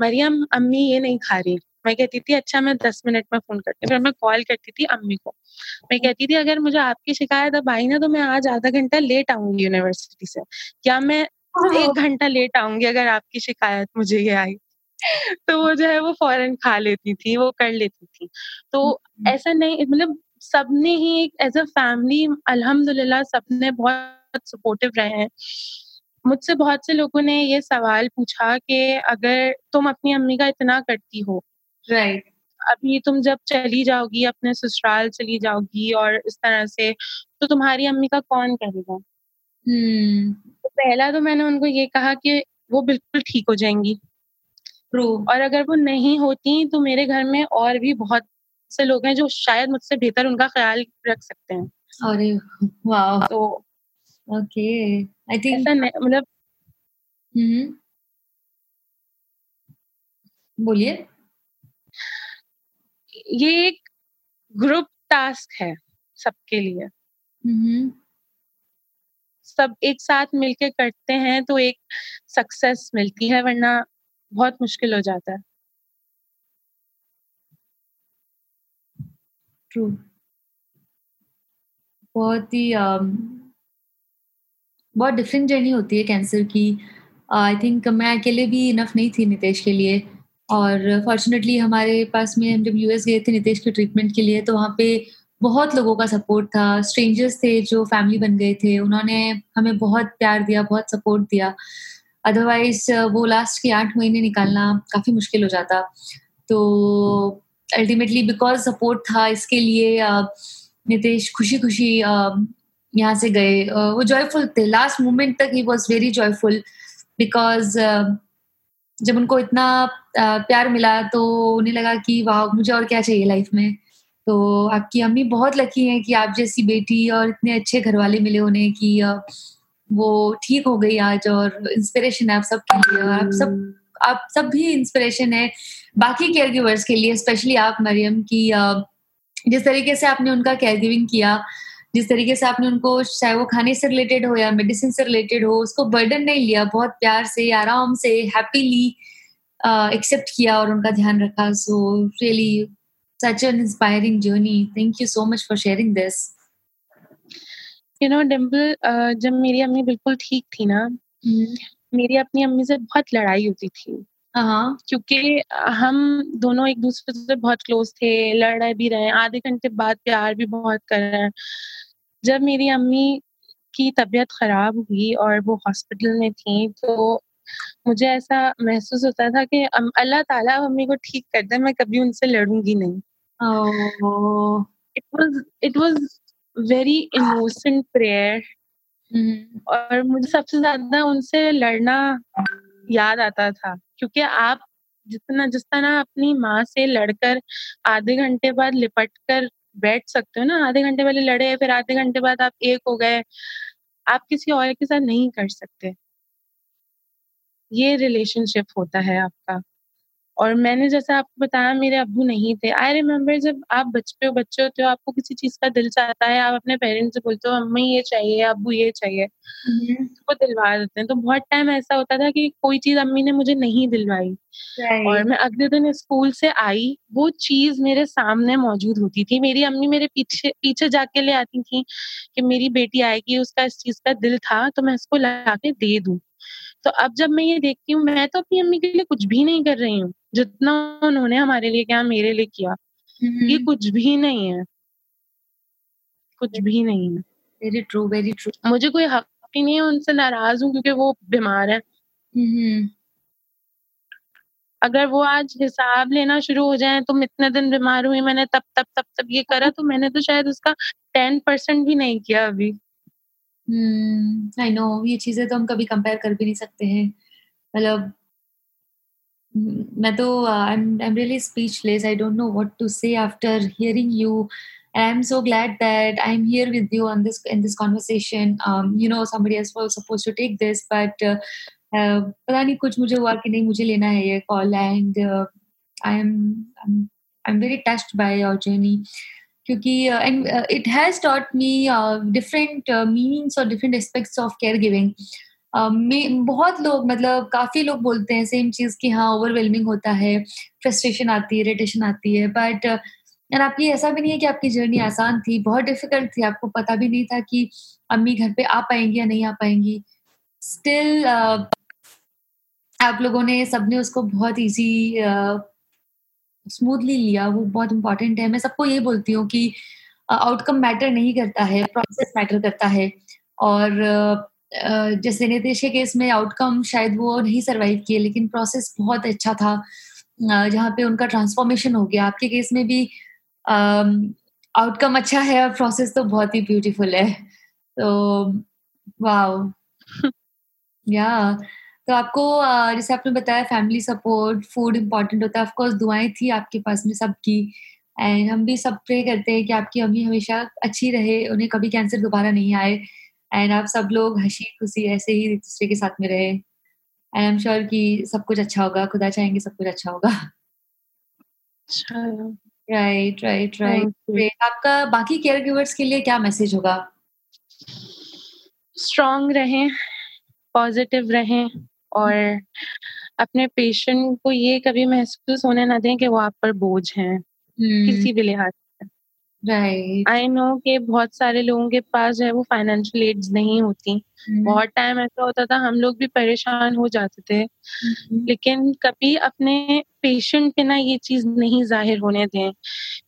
मरियम अम्मी ये नहीं खा रही। मैं कहती थी अच्छा मैं दस मिनट में फ़ोन करती फिर मैं कॉल करती थी अम्मी को। मैं कहती थी अगर मुझे आपकी शिकायत अब आई ना तो मैं आज आधा घंटा लेट आऊँगी यूनिवर्सिटी से। क्या मैं एक घंटा लेट आऊँगी अगर आपकी शिकायत मुझे ये आई। तो वो जो है वो फॉरन खा लेती थी वो कर लेती थी। तो ऐसा नहीं मतलब सबने ही एक एज अ फैमिली अल्हम्दुलिल्लाह सबने बहुत बहुत सपोर्टिव रहे हैं मुझसे बहुत से लोगों ने ये सवाल पूछा कि अगर तुम अपनी अम्मी का इतना करती हो राइट right. अभी तुम जब चली जाओगी अपने ससुराल चली जाओगी और इस तरह से तो तुम्हारी अम्मी का कौन करेगा hmm. तो पहला तो मैंने उनको ये कहा कि वो बिल्कुल ठीक हो जाएँगी True. और अगर वो नहीं होती तो मेरे घर में और भी बहुत से लोग हैं जो शायद मुझसे बेहतर उनका ख्याल रख सकते हैं। अरे वाह। तो ओके। आई थिंक मतलब हम्म बोलिए। ये एक ग्रुप टास्क है सबके लिए। हम्म। सब एक साथ मिलके करते हैं तो एक सक्सेस मिलती है वरना बहुत मुश्किल हो जाता है। ट्रू बहुत ही um, बहुत डिफरेंट जर्नी होती है कैंसर की. आई थिंक मैं अकेले भी इनफ नहीं थी नितेश के लिए और फॉर्चुनेटली हमारे पास में हम जब यूएस गए थे नितेश के ट्रीटमेंट के लिए तो वहाँ पे बहुत लोगों का सपोर्ट था. स्ट्रेंजर्स थे जो फैमिली बन गए थे. उन्होंने हमें बहुत प्यार दिया बहुत सपोर्ट दिया. अदरवाइज़ वो लास्ट के आठ महीने निकालना काफ़ी मुश्किल हो जाता. तो अल्टीमेटली बिकॉज़ सपोर्ट था इसके लिए नितेश खुशी खुशी यहाँ से गए। वो जॉयफुल थे। लास्ट मोमेंट तक he was very joyful because जब उनको इतना प्यार मिला तो उन्हें लगा कि, वाह, मुझे और क्या चाहिए लाइफ में? तो आपकी अम्मी बहुत लकी हैं कि आप जैसी बेटी और इतने अच्छे घर वाले मिले उन्हें कि वो ठीक हो गई आज और इंस्पिरेशन है आप सब के लिए आप सब आप सब भी इंस्पिरेशन है बाकी केयर गिवर्स के लिए स्पेशली आप मरियम की जिस तरीके से आपने उनका केयर गिविंग किया जिस तरीके से आपने उनको चाहे वो खाने से रिलेटेड हो या मेडिसिन से रिलेटेड हो उसको बर्डन नहीं लिया बहुत प्यार से आराम से हैप्पीली एक्सेप्ट किया और उनका ध्यान रखा so really such an inspiring journey. Thank you so much for sharing this. You know, Dimple जब मेरी अम्मी बिल्कुल ठीक थी ना mm-hmm. मेरी अपनी अम्मी से बहुत लड़ाई होती थी। uh-huh. क्योंकि हम दोनों एक दूसरे से बहुत क्लोज थे लड़ भी रहे आधे घंटे बाद प्यार भी बहुत कर रहे हैं। जब मेरी अम्मी की तबीयत खराब हुई और वो हॉस्पिटल में थी तो मुझे ऐसा महसूस होता था कि अल्लाह ताला मम्मी को ठीक कर दे मैं कभी उनसे लड़ूँगी नहीं। It was it was very innocent prayer और मुझे सबसे ज़्यादा उनसे लड़ना याद आता था, क्योंकि आप जितना, जिस तरह अपनी माँ से लड़कर आधे घंटे बाद लिपट कर बैठ सकते हो ना, आधे घंटे पहले लड़े, फिर आधे घंटे बाद आप एक हो गए, आप किसी और के साथ नहीं कर सकते। ये रिलेशनशिप होता है आपका। और मैंने जैसे आपको बताया मेरे अब्बू नहीं थे। आई रिमेम्बर जब आप बचपे हो बच्चे होते हो आपको किसी चीज़ का दिल चाहता है आप अपने पेरेंट्स से बोलते हो अम्मी ये चाहिए अब्बू ये चाहिए। वो दिलवा देते हैं। तो बहुत टाइम ऐसा होता था कि कोई चीज़ अम्मी ने मुझे नहीं दिलवाई। और मैं अगले दिन स्कूल से आई वो चीज़ मेरे सामने मौजूद होती थी। मेरी अम्मी मेरे पीछे पीछे जाके ले आती थी कि मेरी बेटी आएगी उसका इस चीज़ का दिल था तो मैं इसको ला के दे दूँ। तो अब जब मैं ये देखती हूँ मैं तो अपनी अम्मी के लिए कुछ भी नहीं कर रही हूँ जितना उन्होंने हमारे लिए किया मेरे लिए किया ये कुछ भी नहीं है। कुछ भी नहीं है। वेरी ट्रू वेरी ट्रू मुझे कोई हक ही नहीं है उनसे नाराज़ हूँ क्योंकि वो बीमार है। अगर वो आज हिसाब लेना शुरू हो जाए तुम इतने दिन बीमार हुई मैंने तब तब तब तब ये करा तो मैंने तो शायद उसका टेन परसेंट भी नहीं किया अभी। आई नो ये चीज़ें तो हम कभी कंपेयर कर भी नहीं सकते हैं। मतलब मैं तो I am I am really speechless I don't know what to say after hearing you I am so glad that I'm here with you on this in this conversation. Um, you know, somebody else was supposed to take this, but uh, uh, पता नहीं कुछ मुझे हुआ कि नहीं मुझे लेना है ये call and I am I am very touched by your journey क्योंकि and it has taught me different meanings और different aspects of care giving बहुत लोग मतलब काफ़ी लोग बोलते हैं सेम चीज़ की हाँ ओवरवेलमिंग होता है फ्रस्ट्रेशन आती है इरिटेशन आती है बट और आपकी ऐसा भी नहीं है कि आपकी जर्नी आसान थी बहुत डिफ़िकल्ट थी आपको पता भी नहीं था कि अम्मी घर पे आ पाएँगी या नहीं आ पाएँगी. स्टिल uh, आप लोगों ने सबने उसको बहुत इजी स्मूथली लिया वो बहुत इंपॉर्टेंट है। मैं सबको ये बोलती हूँ कि आउटकम मैटर नहीं करता है प्रोसेस मैटर करता है। और जैसे नितेश के केस में आउटकम शायद वो नहीं सरवाइव किए लेकिन प्रोसेस बहुत अच्छा था जहाँ पे उनका ट्रांसफॉर्मेशन हो गया। आपके केस में भी आउटकम अच्छा है और प्रोसेस तो बहुत ही ब्यूटीफुल है। तो वाह या तो आपको जैसे आपने बताया फैमिली सपोर्ट फ़ूड इम्पोर्टेंट होता है ऑफकोर्स दुआएँ थी आपके पास में सबकी एंड हम भी सब प्रे करते हैं कि आपकी अम्मी हमेशा अच्छी रहे उन्हें कभी कैंसर दोबारा नहीं आए एंड आप सब लोग हँसी खुशी ऐसे ही एक दूसरे के साथ में रहे एंड आई एम श्योर कि सब कुछ अच्छा होगा खुदा चाहेंगे सब कुछ अच्छा होगा। राइट राइट राइट आपका बाकी केयर गिवर्स के लिए क्या मैसेज होगा? स्ट्रांग रहें पॉजिटिव रहें। और अपने पेशेंट को ये कभी महसूस होने ना दें कि वो आप पर बोझ हैं Hmm. किसी भी लिहाज Right. आई नो कि बहुत सारे लोगों के पास जो है वो फाइनेंशियल एड्स नहीं होती Hmm. बहुत टाइम ऐसा होता था हम लोग भी परेशान हो जाते थे Hmm. लेकिन कभी अपने पेशेंट पे ना ये चीज़ नहीं ज़ाहिर होने दें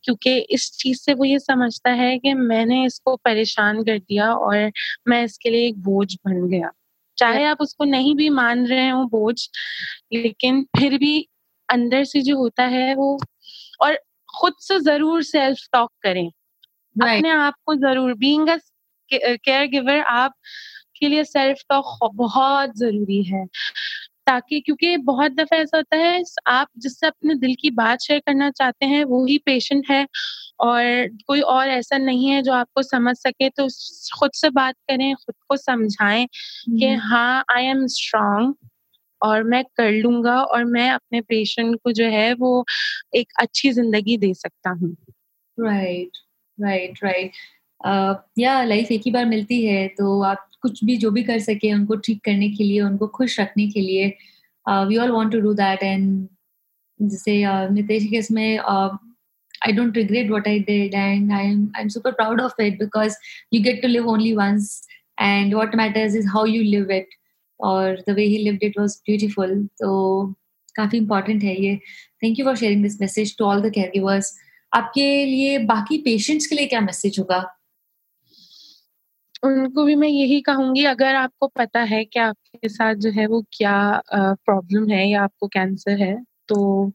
क्योंकि इस चीज़ से वो ये समझता है कि मैंने इसको परेशान कर दिया और मैं इसके लिए एक बोझ बन गया चाहे आप उसको नहीं भी मान रहे हो बोझ लेकिन फिर भी अंदर से जो होता है वो और खुद से ज़रूर सेल्फ टॉक करें Right. अपने आप को ज़रूर बीइंग अ केयर गिवर आप के लिए सेल्फ टॉक बहुत ज़रूरी है ताकि क्योंकि बहुत दफ़ा ऐसा होता है आप जिससे अपने दिल की बात शेयर करना चाहते हैं वो ही पेशेंट है और कोई और ऐसा नहीं है जो आपको समझ सके तो खुद से बात करें खुद को समझाएँ कि Hmm. हाँ आई एम स्ट्रांग और मैं कर लूँगा और मैं अपने पेशेंट को जो है वो एक अच्छी ज़िंदगी दे सकता हूँ राइट राइट राइट या लाइफ एक ही बार मिलती है तो आप कुछ भी जो भी कर सके उनको ठीक करने के लिए उनको खुश रखने के लिए we all want to do that and जैसे uh, नितेश के इसमें I don't regret what I did and I am I am super proud of it because you get to live only once and what matters is how you live it और the way he lived it was beautiful तो काफ़ी important है ये। Thank you for sharing this message to all the care आपके लिए बाकी patients के लिए क्या मैसेज होगा? उनको भी मैं यही कहूँगी अगर आपको पता है कि आपके साथ जो है वो क्या प्रॉब्लम है या आपको कैंसर है तो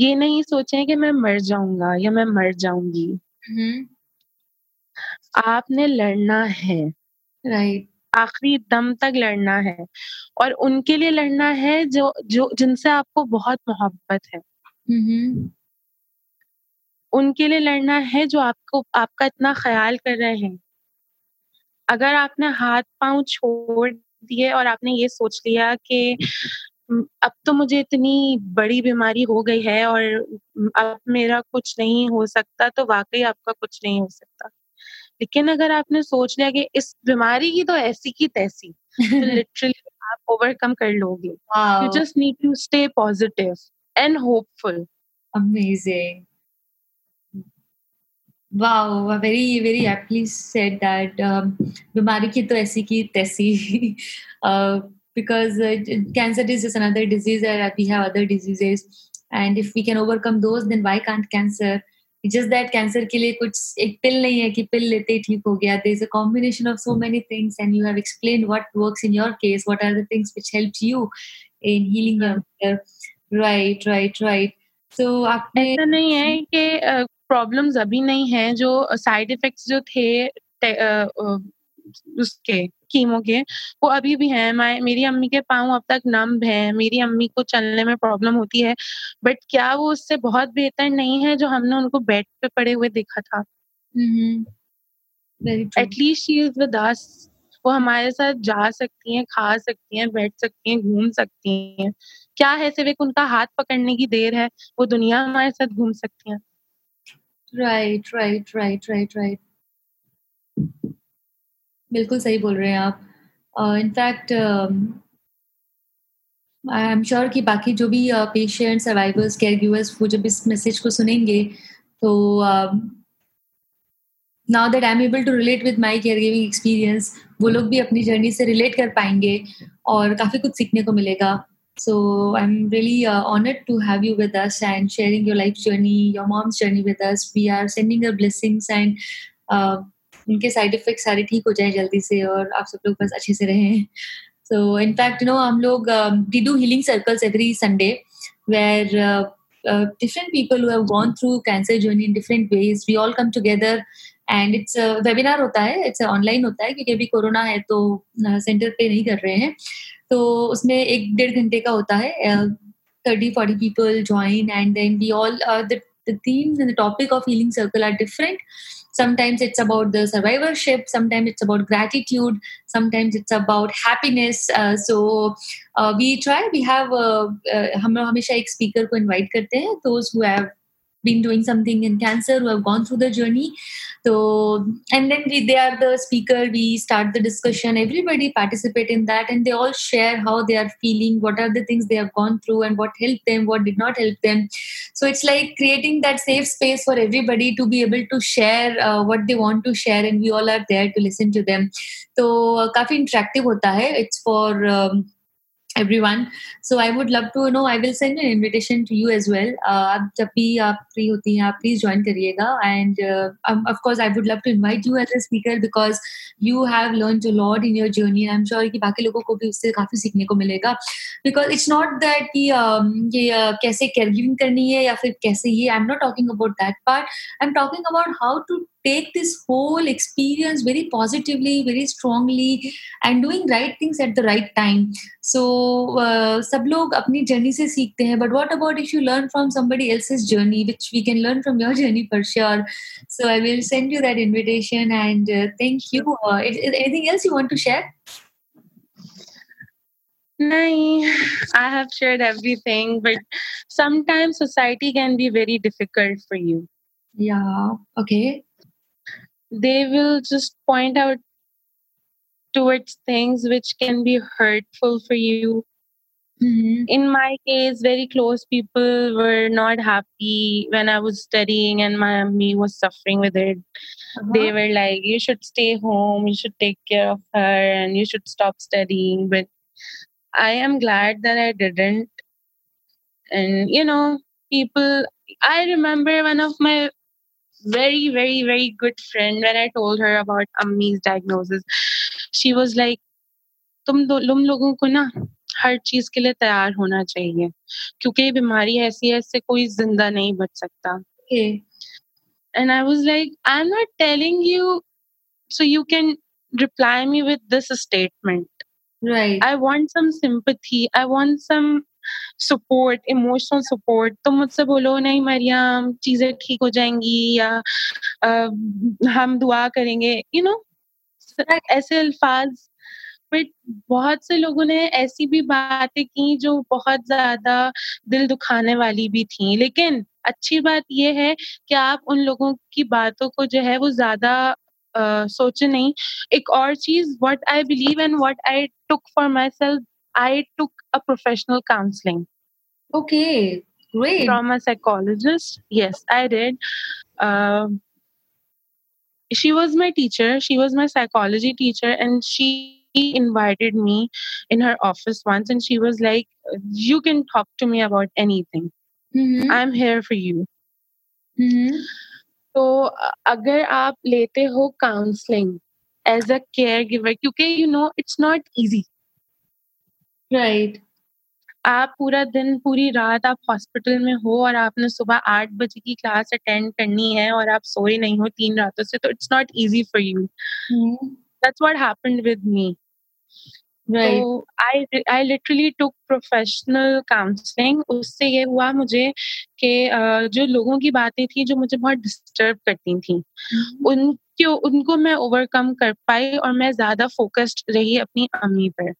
ये नहीं सोचें कि मैं मर जाऊँगा या मैं मर जाऊँगी। आपने लड़ना है। राइट आखिरी दम तक लड़ना है और उनके लिए लड़ना है जो जो जिनसे आपको बहुत मोहब्बत है। उनके लिए लड़ना है जो आपको आपका इतना ख्याल कर रहे हैं। अगर आपने हाथ पाँव छोड़ दिए और आपने ये सोच लिया कि अब तो मुझे इतनी बड़ी बीमारी हो गई है और अब मेरा कुछ नहीं हो सकता तो वाकई आपका कुछ नहीं हो सकता। लेकिन अगर आपने सोच लिया कि इस बीमारी की तो ऐसी की तैसी तो लिटरली आप ओवरकम कर लोगे। You just need to stay positive and hopeful amazing. wow very very aptly said that um, बीमारी की तो ऐसी की तैसी uh, because uh, cancer is just another disease and we have other diseases and if we can overcome those then why can't cancer it's just that cancer के लिए कुछ एक pill नहीं है कि pill लेते ही ठीक हो गया there's a combination of so many things and you have explained what works in your case what are the things which helped you in healing your right right right so आपने ऐसा नहीं है कि problems अभी नहीं है जो side effects जो थे उसके कीमो के वो अभी भी हैं। मैं मेरी अम्मी के पाँव अब तक नम है। मेरी अम्मी को चलने में प्रॉब्लम होती है। बट क्या वो उससे बहुत बेहतर नहीं है जो हमने उनको बेड पे पड़े हुए देखा था. At least she is with us वो हमारे साथ जा सकती हैं खा सकती हैं बैठ सकती हैं घूम सकती हैं। क्या है सिर्फ़ एक उनका हाथ पकड़ने की देर है? वो दुनिया हमारे साथ घूम सकती हैं। Right, right right right right बिल्कुल सही बोल रहे हैं आप। इनफैक्ट आई एम श्योर कि बाकी जो भी पेशेंट सर्वाइवर्स केयर गिवर्स वो जब इस मैसेज को सुनेंगे तो now that I am able to relate with my care giving experience वो लोग भी अपनी जर्नी से रिलेट कर पाएँगे और काफ़ी कुछ सीखने को मिलेगा। So I'm really uh, honored to have you with us and sharing your life journey, your mom's journey with us. We are sending her blessings and uh, उनके साइड इफ़ेक्ट सारे ठीक हो जाए जल्दी से और आप सब लोग बस अच्छे से रहें सो इनफैक्ट नो हम लोग we do healing circles every Sunday where different people who have gone through cancer journey in different ways we all come together and it's webinar होता है इट्स ऑनलाइन होता है क्योंकि अभी कोरोना है तो सेंटर पे नहीं कर रहे हैं तो उसमें एक डेढ़ घंटे का होता है thirty forty people join and then we all the themes and the topic of healing circle are different sometimes it's about the survivorship sometimes it's about gratitude sometimes it's about happiness uh, so uh, we try we have uh, uh, हम हमेशा एक speaker को invite करते हैं those who have been doing something in cancer who have gone through the journey so and then we, they are the speaker we start the discussion everybody participate in that and they all share how they are feeling what are the things they have gone through and what helped them what did not help them so it's like creating that safe space for everybody to be able to share uh, what they want to share and we all are there to listen to them so uh, काफी interactive होता है it's for um, everyone so i would love to know i will send an invitation to you as well uh, जब भी आप free होती हैं आप please join करिएगा and of course i would love to invite you as a speaker because you have learned a lot in your journey and i'm sure कि बाकी लोगों को भी उससे काफ़ी सीखने को मिलेगा because it's not that कि um, ये uh, कैसे केयर गिविंग करनी है या फिर कैसे ये i'm not talking about that part i'm talking about how to take this whole experience very positively very strongly and doing right things at the right time so uh, सब लोग अपनी journey से सीखते हैं but what about if you learn from somebody else's journey which we can learn from your journey for sure so I will send you that invitation and uh, thank you uh, is, is anything else you want to share Nahin, I have shared everything, but sometimes society can be very difficult for you. Yeah. Okay they will just point out towards things which can be hurtful for you. Mm-hmm. In my case, very close people were not happy when I was studying and my me was suffering with it. Uh-huh. They were like, You should stay home, you should take care of her, and you should stop studying. But I am glad that I didn't. And you know, people I remember one of my very, very, very good friend when I told her about Ammi's diagnosis. She was like, तुम तुम लोगों को ना हर चीज के लिए तैयार होना चाहिए क्योंकि ये बीमारी ऐसी है इससे कोई जिंदा नहीं बच सकता and I was like, I'm not telling you so you can reply me with this statement. Right. I want some sympathy. I want some support emotional support तो मुझसे बोलो नहीं मरियम चीज़ें ठीक हो जाएँगी या आ, हम दुआ करेंगे। यू you नो know, ऐसे अल्फाज। बट बहुत से लोगों ने ऐसी भी बातें की जो बहुत ज़्यादा दिल दुखाने वाली भी थी। लेकिन अच्छी बात यह है कि आप उन लोगों की बातों को जो है वो ज़्यादा सोचे नहीं। एक और चीज़ what I believe and what I took for my self I took a professional counseling. Okay, great. From a psychologist. Yes, I did. Um, she was my teacher. She was my psychology teacher, and she invited me in her office once, and she was like, "You can talk to me about anything. Mm-hmm. I'm here for you." Mm-hmm. तो अगर आप लेते हो counselling as a care giver क्योंकि you know it's not easy Right आप पूरा दिन पूरी रात आप हॉस्पिटल में हो और आपने सुबह आठ बजे की क्लास अटेंड करनी है और आप सोए नहीं हो तीन रातों से तो it's not easy for you that's what happened with me Right. I I literally took professional counseling. उससे ये हुआ मुझे कि जो लोगों की बातें थी जो मुझे बहुत डिस्टर्ब करती थी. उनको उनको मैं ओवरकम कर पाई और मैं ज़्यादा फोकस्ड रही अपनी अम्मी पर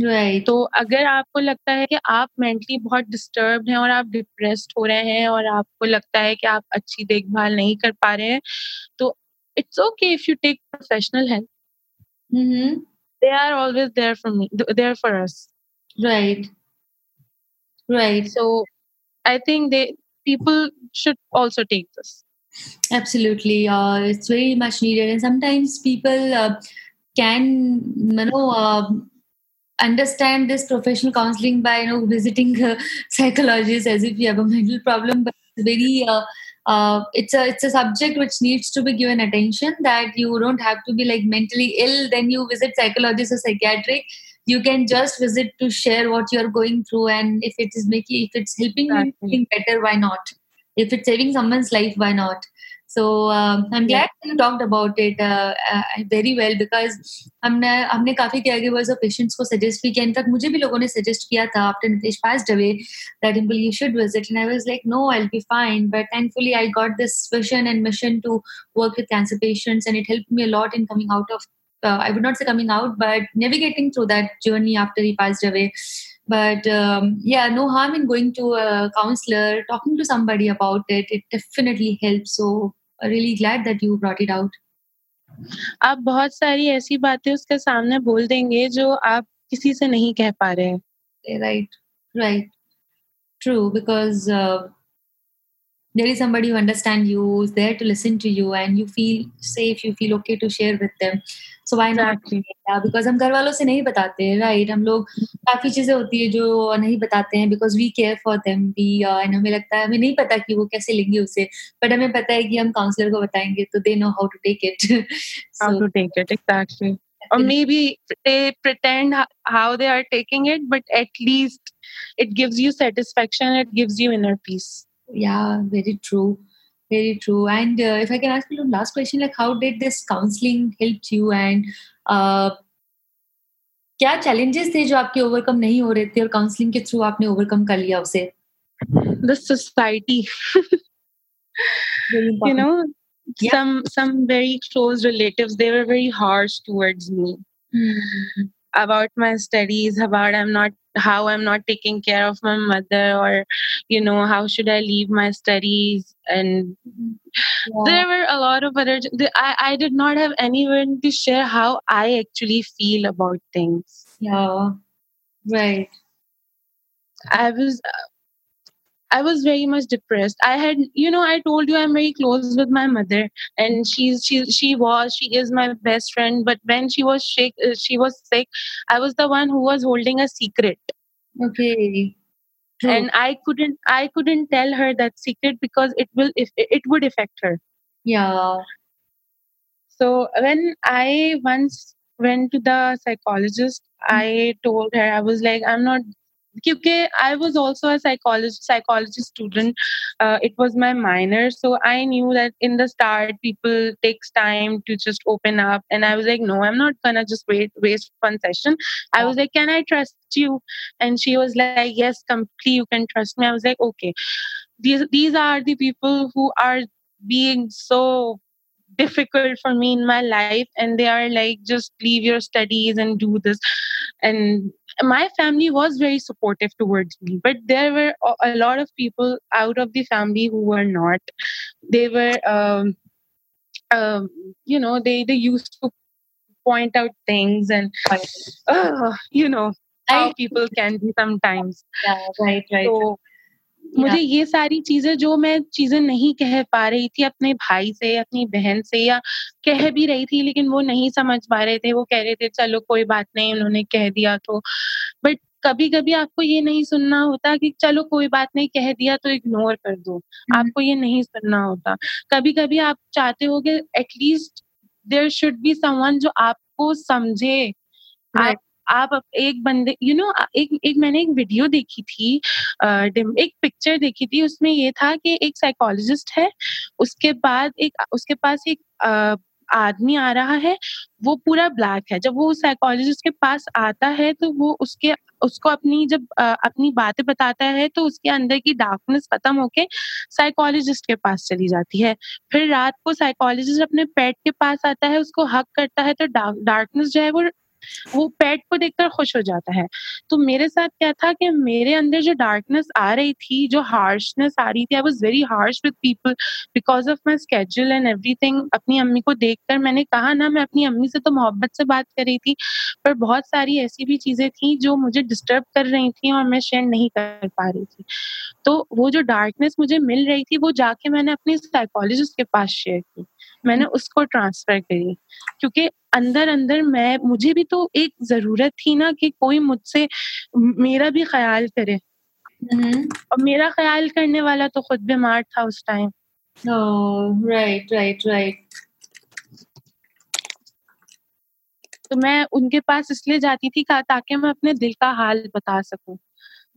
right. तो अगर आपको लगता है कि आप मेंटली बहुत डिस्टर्ब हैं और आप डिप्रेस्ड हो रहे हैं और आपको लगता है कि आप अच्छी देखभाल नहीं कर पा रहे हैं तो it's okay if you take professional help they are always there for me there for us right right so I think they people should also take this Absolutely. Uh, it's very much needed. And sometimes uh, can, you know, uh, understand this professional counseling by you know visiting a psychologist as if you have a mental problem but it's very uh, uh, it's a it's a subject which needs to be given attention that you don't have to be like mentally ill. Then you visit psychologist or psychiatric. You can just visit to share what you're going through and if it is making if it's helping exactly. you better why not? If it's saving someone's life why not so um, I'm glad yeah. you talked about it uh, uh, very well because हमने हमने काफ़ी caregivers और patients को suggest भी किया in fact मुझे भी लोगों ने suggest किया था after Nitesh passed away that Dimple you should visit and I was like no I'll be fine but thankfully I got this vision and mission to work with cancer patients and it helped me a lot in coming out of uh, I would not say coming out but navigating through that journey after he passed away but um, yeah no harm in going to a counselor talking to somebody about it it definitely helps so I'm really glad that you brought it out आप बहुत सारी ऐसी बातें उसके सामने बोल देंगे जो आप किसी से नहीं कह पा रहे हैं right right true because uh, there is somebody who understands you who's there to listen to you and you feel safe you feel okay to share with them So why not because हम घर वालों से नहीं बताते हैं right हम लोग काफ़ी चीज़ें होती है जो नहीं बताते हैं because we care for them भी हमें लगता है हमें नहीं पता कि वो कैसे लेंगे उसे बट हमें पता है कि हम काउंसिलर को बताएँगे तो they know how to take it to take it actually or maybe they pretend how they are taking it but at least it gives you satisfaction it gives you inner peace. Yeah very true. Very true and uh, if i can ask you the last question like how did this counseling help you and uh, क्या challenges थे जो आपके overcome नहीं हो रहे थे और counselling के थ्रू आपने ओवरकम कर लिया उसे the society you know yeah. some some very close relatives they were very harsh towards me mm-hmm. About my studies about i'm not how i'm not taking care of my mother or you know how should i leave my studies? And yeah. there were a lot of other I, I did not have anyone to share how i actually feel about things. Yeah. Right. I was I was very much depressed. I had, you know, I told you I'm very close with my mother, and she's she she was she is my best friend. But when she was sick, uh, she was sick. I was the one who was holding a secret. Okay. True. And I couldn't I couldn't tell her that secret because it will if it would affect her. Yeah. So when I once went to the psychologist, I told her I was like, I'm not क्योंकि I also a psychology psychology psychology student it was my minor so I knew that in the start people takes time to just open up and I was like no I am not gonna just wait waste one session I was like can I trust you? And she was like yes completely you can trust me. I was like okay. These these are the people who are being so difficult for me in my life and they are like just leave your studies and do this and my family was very supportive towards me but there were a lot of people out of the family who were not. They were um, um, you know they they used to point out things and uh, you know how people can be sometimes. Yeah right right. So मुझे ये सारी चीज़ें जो मैं चीज़ें नहीं कह पा रही थी अपने भाई से अपनी बहन से या कह भी रही थी लेकिन वो नहीं समझ पा रहे थे। वो कह रहे थे चलो कोई बात नहीं। उन्होंने कह दिया तो। बट कभी कभी आपको ये नहीं सुनना होता कि चलो कोई बात नहीं कह दिया तो इग्नोर कर दो। आपको ये नहीं सुनना होता। कभी कभी आप चाहते हो कि at least there should be someone जो आपको समझे। आप आप एक बंदे यू you नो know, एक एक मैंने एक वीडियो देखी थी एक पिक्चर देखी थी उसमें ये था कि एक साइकोलॉजिस्ट है उसके बाद एक उसके पास एक आदमी आ रहा है वो पूरा ब्लैक है। जब वो साइकोलॉजिस्ट के पास आता है तो वो उसके उसको अपनी जब अपनी बातें बताता है तो उसके अंदर की डार्कनेस खत्म होके साइकोलॉजिस्ट के पास चली जाती है। फिर रात को साइकोलॉजिस्ट अपने पेट के पास आता है उसको हक करता है तो डार्कनेस जो है वो वो पेट को देखकर खुश हो जाता है। तो मेरे साथ क्या था कि मेरे अंदर जो डार्कनेस आ रही थी, जो हार्शनेस आ रही थी I was very harsh with people because of my schedule and everything अपनी अम्मी को देखकर मैंने कहा, ना, मैं अपनी अम्मी से तो मोहब्बत से बात कर रही थी, पर बहुत सारी ऐसी भी चीज़ें थी जो मुझे डिस्टर्ब कर रही थी और मैं शेयर नहीं कर पा रही थी। तो वो जो डार्कनेस मुझे मिल रही थी, वो जाके मैंने अपनी साइकोलॉजिस्ट के पास शेयर की। मैंने उसको ट्रांसफ़र करी। क्योंकि अंदर अंदर मैं मुझे भी तो एक ज़रूरत थी ना कि कोई मुझसे मेरा भी ख्याल करे। हम्म। और मेरा ख्याल करने वाला तो खुद बीमार था उस टाइम राइट राइट राइट तो मैं उनके पास इसलिए जाती थी ताकि मैं अपने दिल का हाल बता सकूँ।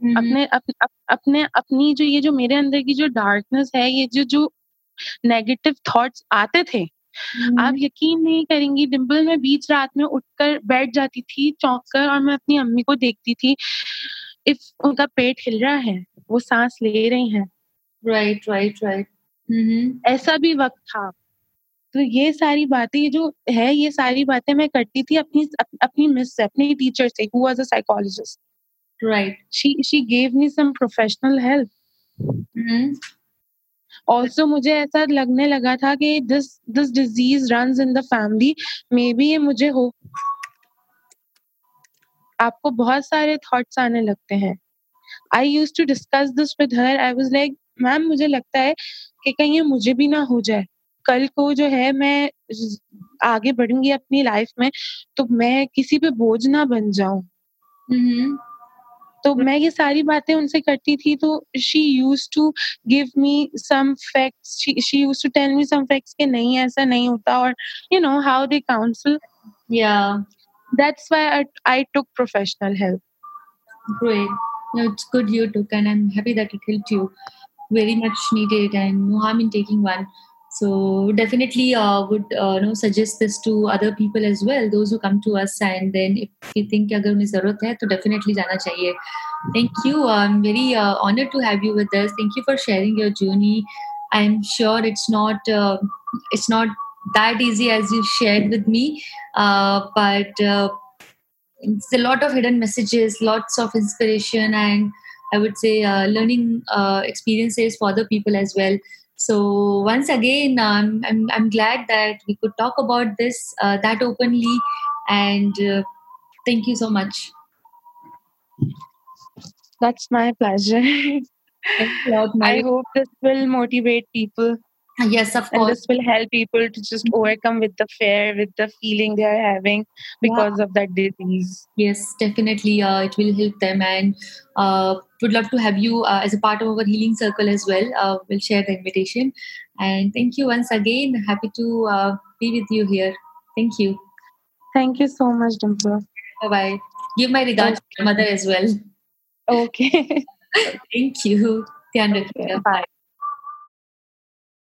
हम्म। अपने अप, अप, अपने अपनी जो ये जो मेरे अंदर की जो डार्कनेस है ये जो जो नेगेटिव थॉट्स आते थे। आप हम्म। यकीन नहीं करेंगी डिम्पल में बीच रात में उठकर बैठ जाती थी चौंक कर और मैं अपनी अम्मी को देखती थी इफ़ उनका पेट हिल रहा है वो सांस ले रही हैं। राइट राइट राइट ऐसा भी वक्त था। तो ये सारी बातें ये जो है ये सारी बातें मैं करती थी अपनी अप, अपनी मिस से अपनी टीचर से who was a psychologist she she gave me some professional help mm-hmm. Also मुझे ऐसा लगने लगा था कि this this disease run in the family maybe ये मुझे हो आपको बहुत सारे थॉट्स आने लगते हैं। I use to discuss this with her I was like ma'am मुझे लगता है कि कहीं ये मुझे भी ना हो जाए। कल को जो है मैं आगे बढ़ूँगी अपनी लाइफ में तो मैं किसी पे बोझ ना बन जाऊँ। Mm-hmm. तो मैं ये सारी बातें उनसे करती थी तो she use to give me some facts she use to tell me some facts कि नहीं ऐसा नहीं होता और you know how they counsel या that's why I took professional help great. No, it's good you took and i'm happy that it helped you. Very much needed and no harm in taking one. So definitely uh, would uh, you know suggest this to other people as well those who come to us and then if you think agar unhe zarurat hai to definitely jana chahiye thank you. I'm very uh, honored to have you with us. Thank you for sharing your journey. I'm sure it's not uh, it's not that easy as you shared with me uh, but uh, it's a lot of hidden messages lots of inspiration and i would say learning experiences for other people as well so once again, um, I'm I'm glad that we could talk about this uh, that openly, and uh, thank you so much. That's my pleasure. I hope this will motivate people Yes, of and course. this will help people to just overcome with the fear, with the feeling they are having because Yeah. of that disease. Yes, definitely. Uh, it will help them, and uh, would love to have you uh, as a part of our healing circle as well. Uh, we'll share the invitation, and thank you once again. Happy to uh, be with you here. Thank you. Thank you so much, Dimple. Bye bye. Give my regards to your mother as well. Okay. Thank you. Rakhiye. Bye.